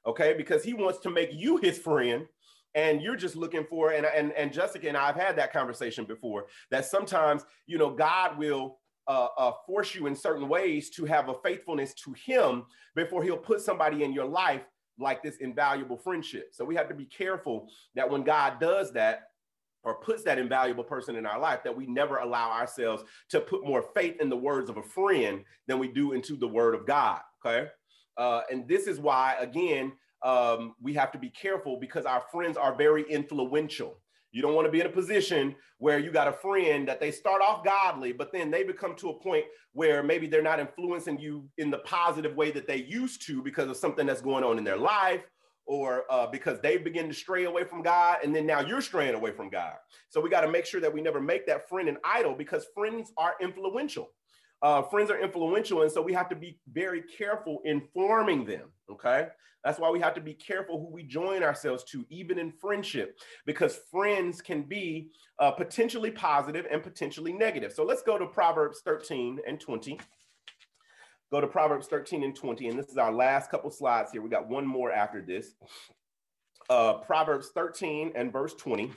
Okay. Because he wants to make you his friend and you're just looking for and, and and jessica and i've had that conversation before that sometimes you know god will uh, uh, force you in certain ways to have a faithfulness to him before he'll put somebody in your life like this invaluable friendship. So we have to be careful that when god does that or puts that invaluable person in our life that we never allow ourselves to put more faith in the words of a friend than we do into the word of god okay? Uh, and this is why again um, we have to be careful because our friends are very influential. You don't want to be in a position where you got a friend that they start off godly, but then they become to a point where maybe they're not influencing you in the positive way that they used to because of something that's going on in their life or uh, because they begin to stray away from God, and then now you're straying away from God. So we got to make sure that we never make that friend an idol because friends are influential. Uh, friends are influential, and so we have to be very careful in forming them. Okay, that's why we have to be careful who we join ourselves to, even in friendship, because friends can be uh, potentially positive and potentially negative. So let's go to Proverbs 13 and 20. Go to Proverbs 13 and 20, and this is our last couple slides here. We got one more after this. Uh, Proverbs 13 and verse 20,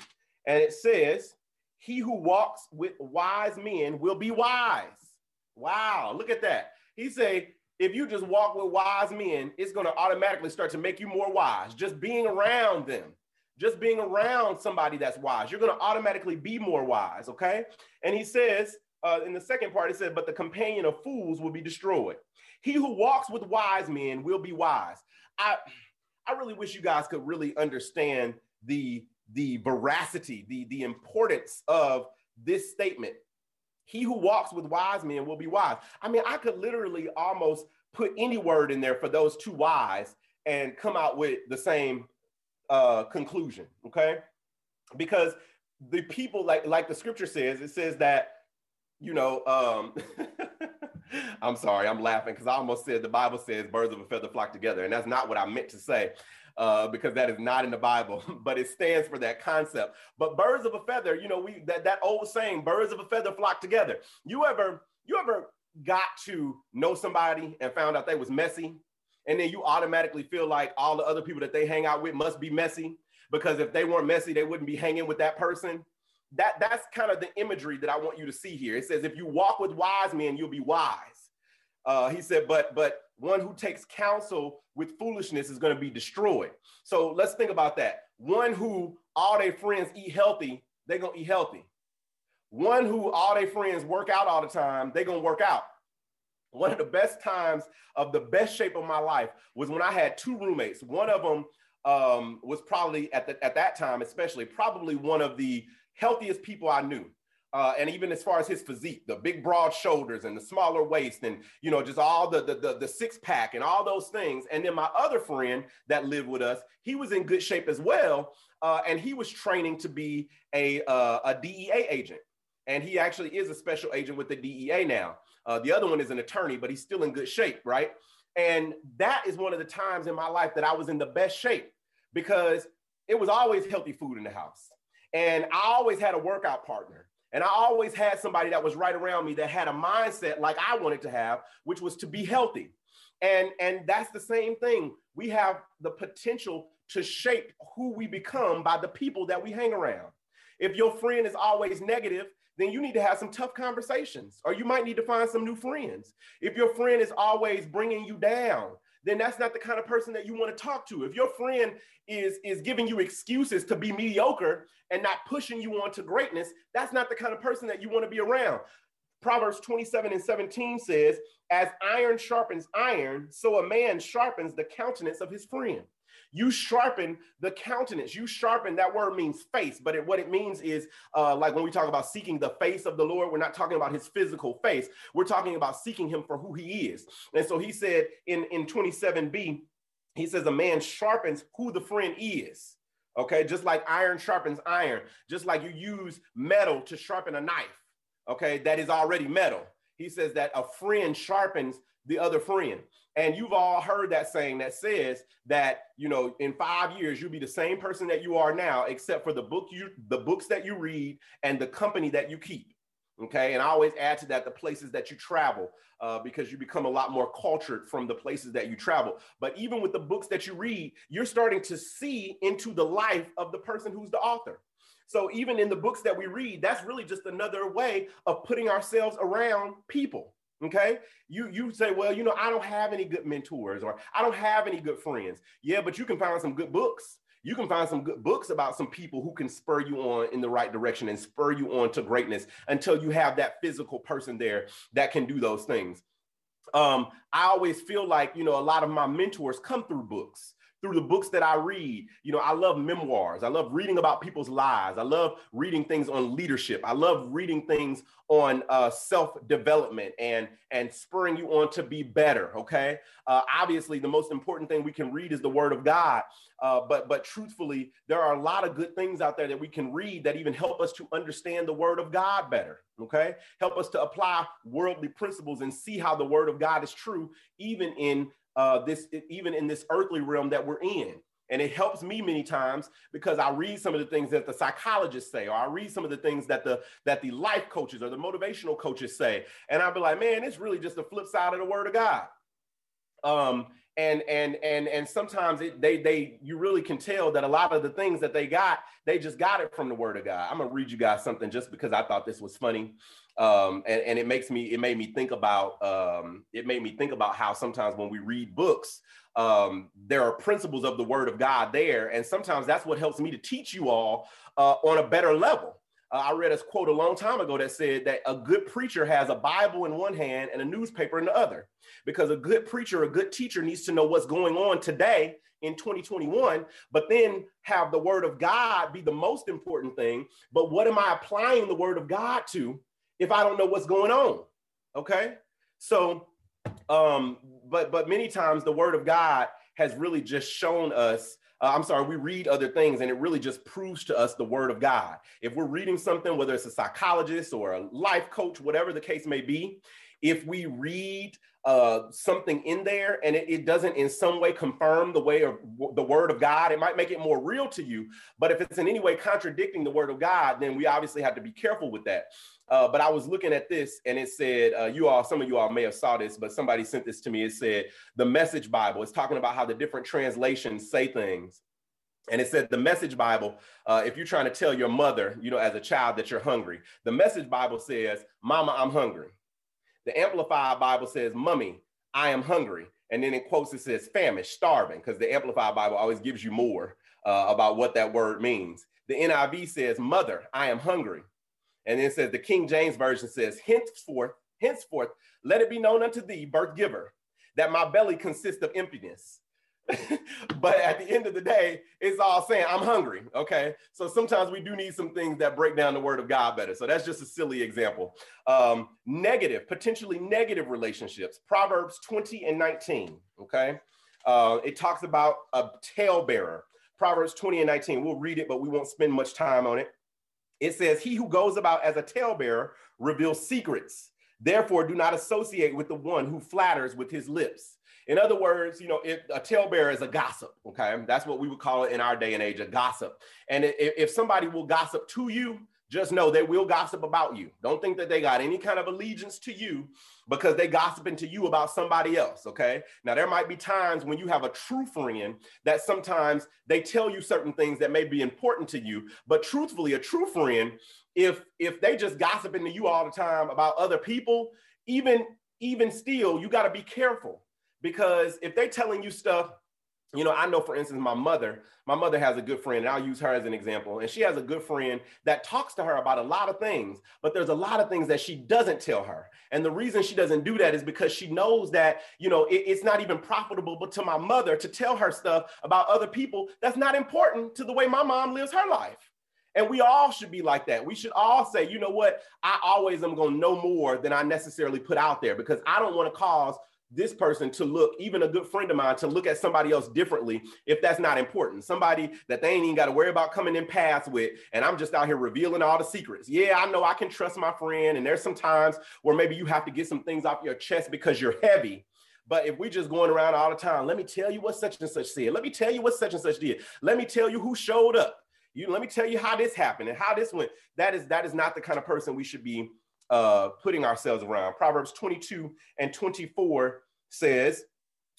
and it says, "He who walks with wise men will be wise." Wow, look at that. He say, if you just walk with wise men, it's going to automatically start to make you more wise. Just being around them, just being around somebody that's wise, you're going to automatically be more wise. Okay. And he says, uh, in the second part, he said, but the companion of fools will be destroyed. He who walks with wise men will be wise. I, I really wish you guys could really understand the, the veracity, the, the importance of this statement. He who walks with wise men will be wise. I mean, I could literally almost put any word in there for those two wise and come out with the same uh, conclusion. Okay, because the people like like the scripture says, it says that you know. Um, I'm sorry, I'm laughing because I almost said the Bible says birds of a feather flock together, and that's not what I meant to say. Uh, because that is not in the Bible, but it stands for that concept. But birds of a feather, you know, we that, that old saying, birds of a feather flock together. You ever you ever got to know somebody and found out they was messy and then you automatically feel like all the other people that they hang out with must be messy because if they weren't messy, they wouldn't be hanging with that person. That that's kind of the imagery that I want you to see here. It says, if you walk with wise men, you'll be wise. Uh, he said, but but one who takes counsel with foolishness is going to be destroyed. So let's think about that. One who all their friends eat healthy, they're gonna eat healthy. One who all their friends work out all the time, they're gonna work out one of the best times of the best shape of my life was when I had two roommates. One of them um, was probably at the, at that time, especially probably one of the healthiest people I knew. Uh, and even as far as his physique, the big broad shoulders and the smaller waist, and you know, just all the, the the, the six pack and all those things. And then my other friend that lived with us, he was in good shape as well, uh, and he was training to be a uh, a DEA agent, and he actually is a special agent with the DEA now. Uh, the other one is an attorney, but he's still in good shape, right? And that is one of the times in my life that I was in the best shape because it was always healthy food in the house. And I always had a workout partner. And I always had somebody that was right around me that had a mindset like I wanted to have, which was to be healthy. And, and that's the same thing. We have the potential to shape who we become by the people that we hang around. If your friend is always negative, then you need to have some tough conversations, or you might need to find some new friends. If your friend is always bringing you down, then that's not the kind of person that you want to talk to. If your friend is, is giving you excuses to be mediocre and not pushing you on to greatness, that's not the kind of person that you want to be around. Proverbs 27 and 17 says, As iron sharpens iron, so a man sharpens the countenance of his friend. You sharpen the countenance. You sharpen, that word means face, but it, what it means is uh, like when we talk about seeking the face of the Lord, we're not talking about his physical face. We're talking about seeking him for who he is. And so he said in, in 27b, he says, a man sharpens who the friend is. Okay, just like iron sharpens iron, just like you use metal to sharpen a knife, okay, that is already metal. He says that a friend sharpens the other friend. And you've all heard that saying that says that, you know, in five years, you'll be the same person that you are now, except for the book you the books that you read and the company that you keep. Okay. And I always add to that the places that you travel, uh, because you become a lot more cultured from the places that you travel. But even with the books that you read, you're starting to see into the life of the person who's the author. So even in the books that we read, that's really just another way of putting ourselves around people. Okay. You you say, well, you know, I don't have any good mentors or I don't have any good friends. Yeah, but you can find some good books. You can find some good books about some people who can spur you on in the right direction and spur you on to greatness until you have that physical person there that can do those things. Um, I always feel like, you know, a lot of my mentors come through books through the books that I read. You know, I love memoirs. I love reading about people's lives. I love reading things on leadership. I love reading things on uh, self-development and and spurring you on to be better. Okay. Uh, obviously, the most important thing we can read is the Word of God. Uh, but but truthfully, there are a lot of good things out there that we can read that even help us to understand the Word of God better. Okay, help us to apply worldly principles and see how the Word of God is true, even in uh, this even in this earthly realm that we're in. And it helps me many times because I read some of the things that the psychologists say, or I read some of the things that the that the life coaches or the motivational coaches say, and I'll be like, man, it's really just the flip side of the word of God. Um, and and and and sometimes it, they they you really can tell that a lot of the things that they got, they just got it from the word of God. I'm gonna read you guys something just because I thought this was funny um, and, and it makes me it made me think about um, it made me think about how sometimes when we read books um, there are principles of the word of god there and sometimes that's what helps me to teach you all uh, on a better level Uh, I read a quote a long time ago that said that a good preacher has a Bible in one hand and a newspaper in the other. Because a good preacher, a good teacher needs to know what's going on today in 2021, but then have the word of God be the most important thing. But what am I applying the word of God to if I don't know what's going on? Okay. So, um, but but many times the word of God has really just shown us uh, I'm sorry, we read other things and it really just proves to us the word of God. If we're reading something, whether it's a psychologist or a life coach, whatever the case may be, if we read uh, something in there and it, it, doesn't in some way confirm the way of the word of God, it might make it more real to you. But if it's in any way contradicting the word of God, then we obviously have to be careful with that. Uh, but I was looking at this and it said, uh, you all, some of you all may have saw this, but somebody sent this to me. It said, the message Bible. It's talking about how the different translations say things. And it said the message Bible, uh, if you're trying to tell your mother, you know, as a child that you're hungry, the message Bible says, Mama, I'm hungry. The Amplified Bible says, Mummy, I am hungry. And then in quotes, it says famished, starving, because the Amplified Bible always gives you more uh, about what that word means. The NIV says, Mother, I am hungry. And then it says the King James Version says, henceforth, henceforth, let it be known unto thee, birth giver, that my belly consists of emptiness. but at the end of the day, it's all saying, I'm hungry. Okay. So sometimes we do need some things that break down the word of God better. So that's just a silly example. Um, negative, potentially negative relationships. Proverbs 20 and 19. Okay. Uh, it talks about a talebearer. Proverbs 20 and 19. We'll read it, but we won't spend much time on it. It says, He who goes about as a talebearer reveals secrets. Therefore, do not associate with the one who flatters with his lips. In other words, you know, if a talebearer is a gossip, okay? That's what we would call it in our day and age, a gossip. And if, if somebody will gossip to you, just know they will gossip about you. Don't think that they got any kind of allegiance to you because they gossiping to you about somebody else, okay? Now there might be times when you have a true friend that sometimes they tell you certain things that may be important to you, but truthfully a true friend if if they just gossiping to you all the time about other people, even even still you got to be careful because if they're telling you stuff you know, I know, for instance, my mother, my mother has a good friend, and I'll use her as an example. And she has a good friend that talks to her about a lot of things, but there's a lot of things that she doesn't tell her. And the reason she doesn't do that is because she knows that, you know, it, it's not even profitable, but to my mother to tell her stuff about other people that's not important to the way my mom lives her life. And we all should be like that. We should all say, you know what? I always am going to know more than I necessarily put out there because I don't want to cause this person to look, even a good friend of mine, to look at somebody else differently if that's not important. Somebody that they ain't even got to worry about coming in paths with. And I'm just out here revealing all the secrets. Yeah, I know I can trust my friend. And there's some times where maybe you have to get some things off your chest because you're heavy. But if we're just going around all the time, let me tell you what such and such said. Let me tell you what such and such did. Let me tell you who showed up. You let me tell you how this happened and how this went. That is that is not the kind of person we should be uh, putting ourselves around. Proverbs 22 and 24 says,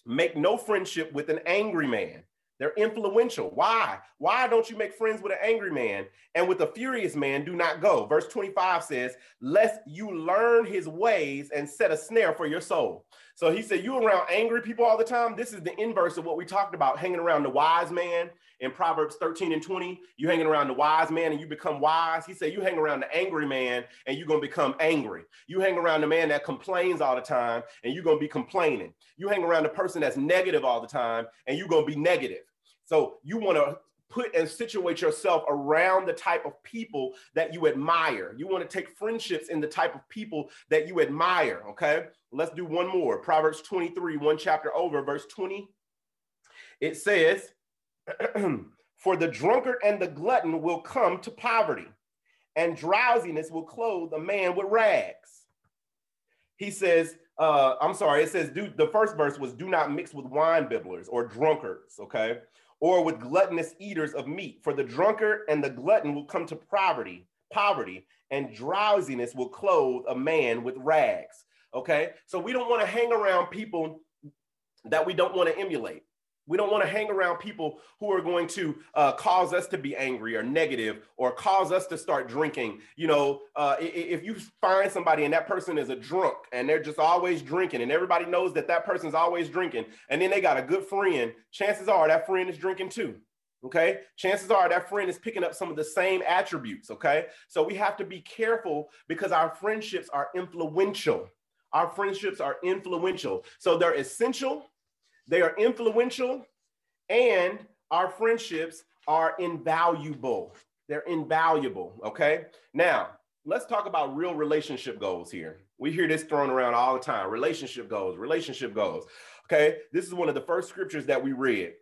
Make no friendship with an angry man. They're influential. Why? Why don't you make friends with an angry man and with a furious man do not go? Verse 25 says, Lest you learn his ways and set a snare for your soul. So he said, You around angry people all the time. This is the inverse of what we talked about hanging around the wise man in Proverbs 13 and 20. You hanging around the wise man and you become wise. He said, You hang around the angry man and you're going to become angry. You hang around the man that complains all the time and you're going to be complaining. You hang around the person that's negative all the time and you're going to be negative. So you want to put and situate yourself around the type of people that you admire. You want to take friendships in the type of people that you admire. Okay. Let's do one more. Proverbs 23, one chapter over, verse 20. It says, For the drunkard and the glutton will come to poverty, and drowsiness will clothe a man with rags. He says, uh, I'm sorry, it says, do, the first verse was, do not mix with wine bibblers or drunkards, okay? Or with gluttonous eaters of meat, for the drunkard and the glutton will come to poverty, poverty, and drowsiness will clothe a man with rags. Okay, so we don't want to hang around people that we don't want to emulate. We don't want to hang around people who are going to uh, cause us to be angry or negative or cause us to start drinking. You know, uh, if you find somebody and that person is a drunk and they're just always drinking and everybody knows that that person's always drinking and then they got a good friend, chances are that friend is drinking too. Okay. Chances are that friend is picking up some of the same attributes. Okay. So we have to be careful because our friendships are influential. Our friendships are influential. So they're essential, they are influential, and our friendships are invaluable. They're invaluable. Okay. Now, let's talk about real relationship goals here. We hear this thrown around all the time relationship goals, relationship goals. Okay. This is one of the first scriptures that we read.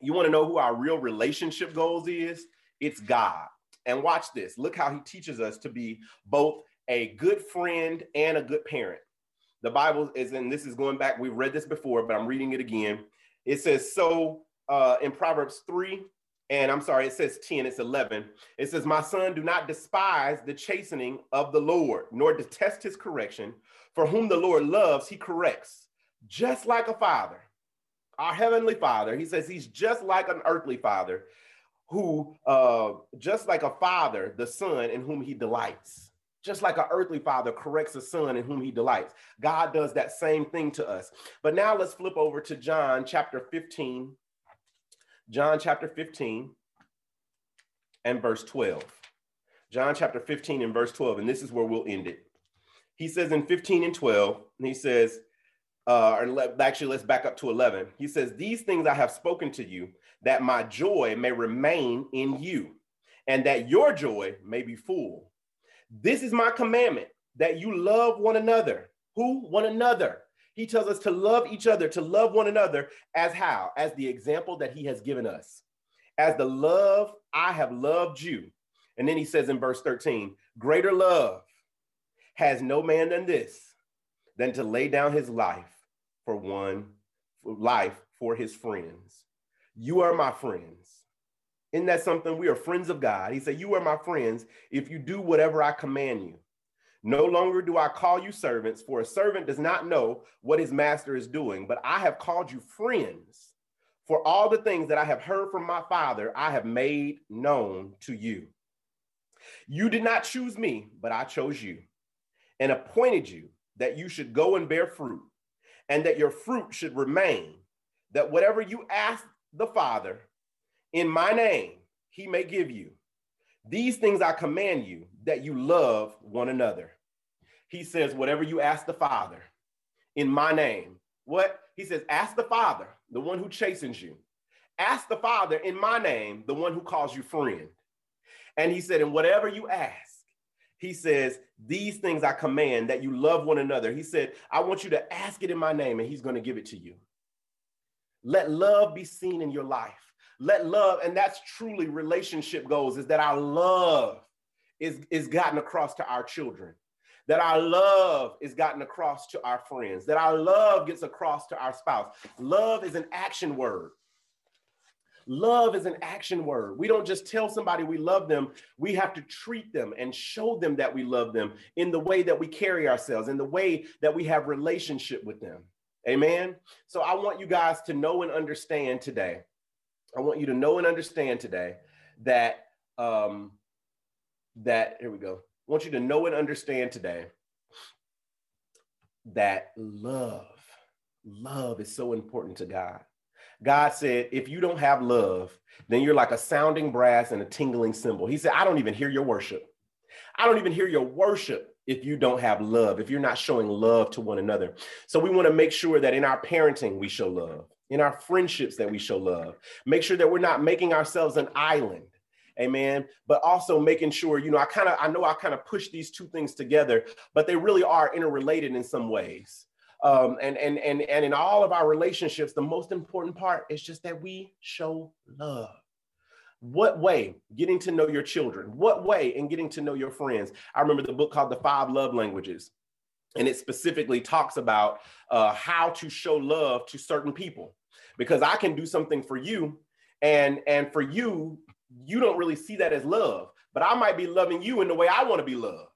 You want to know who our real relationship goals is? It's God. And watch this. Look how he teaches us to be both a good friend and a good parent. The Bible is, and this is going back, we've read this before, but I'm reading it again. It says, So uh, in Proverbs 3, and I'm sorry, it says 10, it's 11. It says, My son, do not despise the chastening of the Lord, nor detest his correction. For whom the Lord loves, he corrects, just like a father. Our heavenly father, he says he's just like an earthly father, who, uh, just like a father, the son in whom he delights. Just like an earthly father corrects a son in whom he delights. God does that same thing to us. But now let's flip over to John chapter 15, John chapter 15 and verse 12. John chapter 15 and verse 12, and this is where we'll end it. He says in 15 and 12, and he says, uh, or let, actually, let's back up to 11. He says, These things I have spoken to you, that my joy may remain in you, and that your joy may be full. This is my commandment, that you love one another. Who? One another he tells us to love each other, to love one another as how? As the example that he has given us. As the love I have loved you. And then he says in verse 13, greater love has no man than this, than to lay down his life for one life for his friends. You are my friends. Isn't that something? We are friends of God. He said, You are my friends if you do whatever I command you. No longer do I call you servants, for a servant does not know what his master is doing, but I have called you friends. For all the things that I have heard from my Father, I have made known to you. You did not choose me, but I chose you and appointed you that you should go and bear fruit, and that your fruit should remain, that whatever you ask the Father in my name, he may give you. These things I command you that you love one another. He says, whatever you ask the Father in my name, what? He says, ask the Father, the one who chastens you. Ask the Father in my name, the one who calls you friend. And he said, and whatever you ask, he says, these things I command that you love one another. He said, I want you to ask it in my name, and he's going to give it to you. Let love be seen in your life. Let love, and that's truly relationship goals, is that our love is, is gotten across to our children, that our love is gotten across to our friends, that our love gets across to our spouse. Love is an action word. Love is an action word. We don't just tell somebody we love them. We have to treat them and show them that we love them in the way that we carry ourselves, in the way that we have relationship with them. Amen. So I want you guys to know and understand today. I want you to know and understand today that um, that, here we go. I want you to know and understand today that love, love is so important to God. God said, if you don't have love, then you're like a sounding brass and a tingling cymbal. He said, I don't even hear your worship. I don't even hear your worship if you don't have love, if you're not showing love to one another. So we want to make sure that in our parenting, we show love, in our friendships, that we show love. Make sure that we're not making ourselves an island. Amen. But also making sure you know i kind of i know i kind of push these two things together but they really are interrelated in some ways. Um, and and and and in all of our relationships the most important part is just that we show love. What way getting to know your children? What way in getting to know your friends? I remember the book called the five love languages and it specifically talks about uh, how to show love to certain people because i can do something for you and and for you you don't really see that as love, but I might be loving you in the way I want to be loved.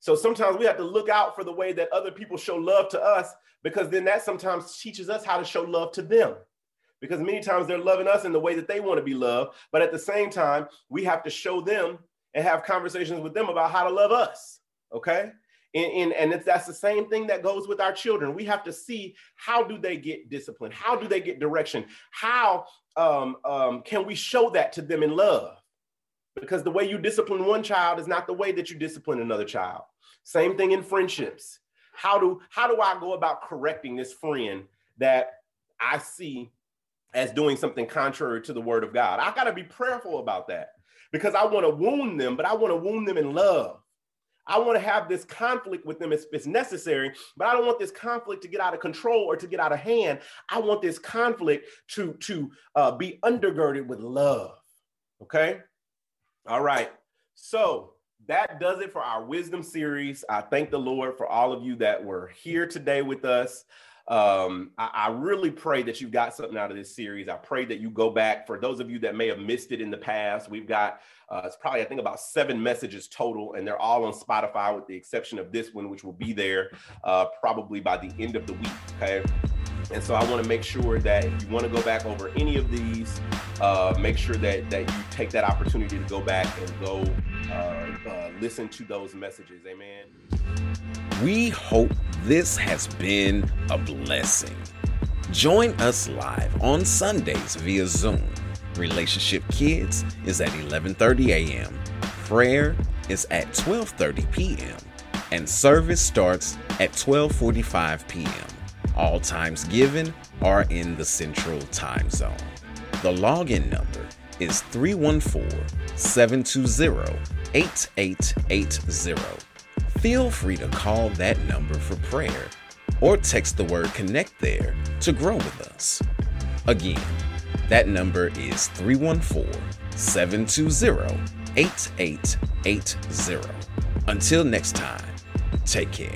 So sometimes we have to look out for the way that other people show love to us because then that sometimes teaches us how to show love to them. Because many times they're loving us in the way that they want to be loved, but at the same time, we have to show them and have conversations with them about how to love us. Okay? And, and, and that's the same thing that goes with our children. We have to see how do they get discipline? How do they get direction? How um, um, can we show that to them in love? Because the way you discipline one child is not the way that you discipline another child. Same thing in friendships. How do how do I go about correcting this friend that I see as doing something contrary to the word of God? I got to be prayerful about that because I want to wound them, but I want to wound them in love. I want to have this conflict with them if it's necessary, but I don't want this conflict to get out of control or to get out of hand. I want this conflict to, to uh, be undergirded with love. Okay. All right. So that does it for our wisdom series. I thank the Lord for all of you that were here today with us. Um, I, I, really pray that you got something out of this series. I pray that you go back. For those of you that may have missed it in the past, we've got uh, it's probably I think about seven messages total, and they're all on Spotify with the exception of this one, which will be there uh, probably by the end of the week. Okay. And so I want to make sure that if you want to go back over any of these, uh, make sure that that you take that opportunity to go back and go uh, uh, listen to those messages. Amen. We hope this has been a blessing. Join us live on Sundays via Zoom. Relationship Kids is at 11:30 a.m. Prayer is at 12:30 p.m. and service starts at 12:45 p.m. All times given are in the Central Time Zone. The login number is 314 720 8880. Feel free to call that number for prayer or text the word connect there to grow with us. Again, that number is 314 720 8880. Until next time, take care.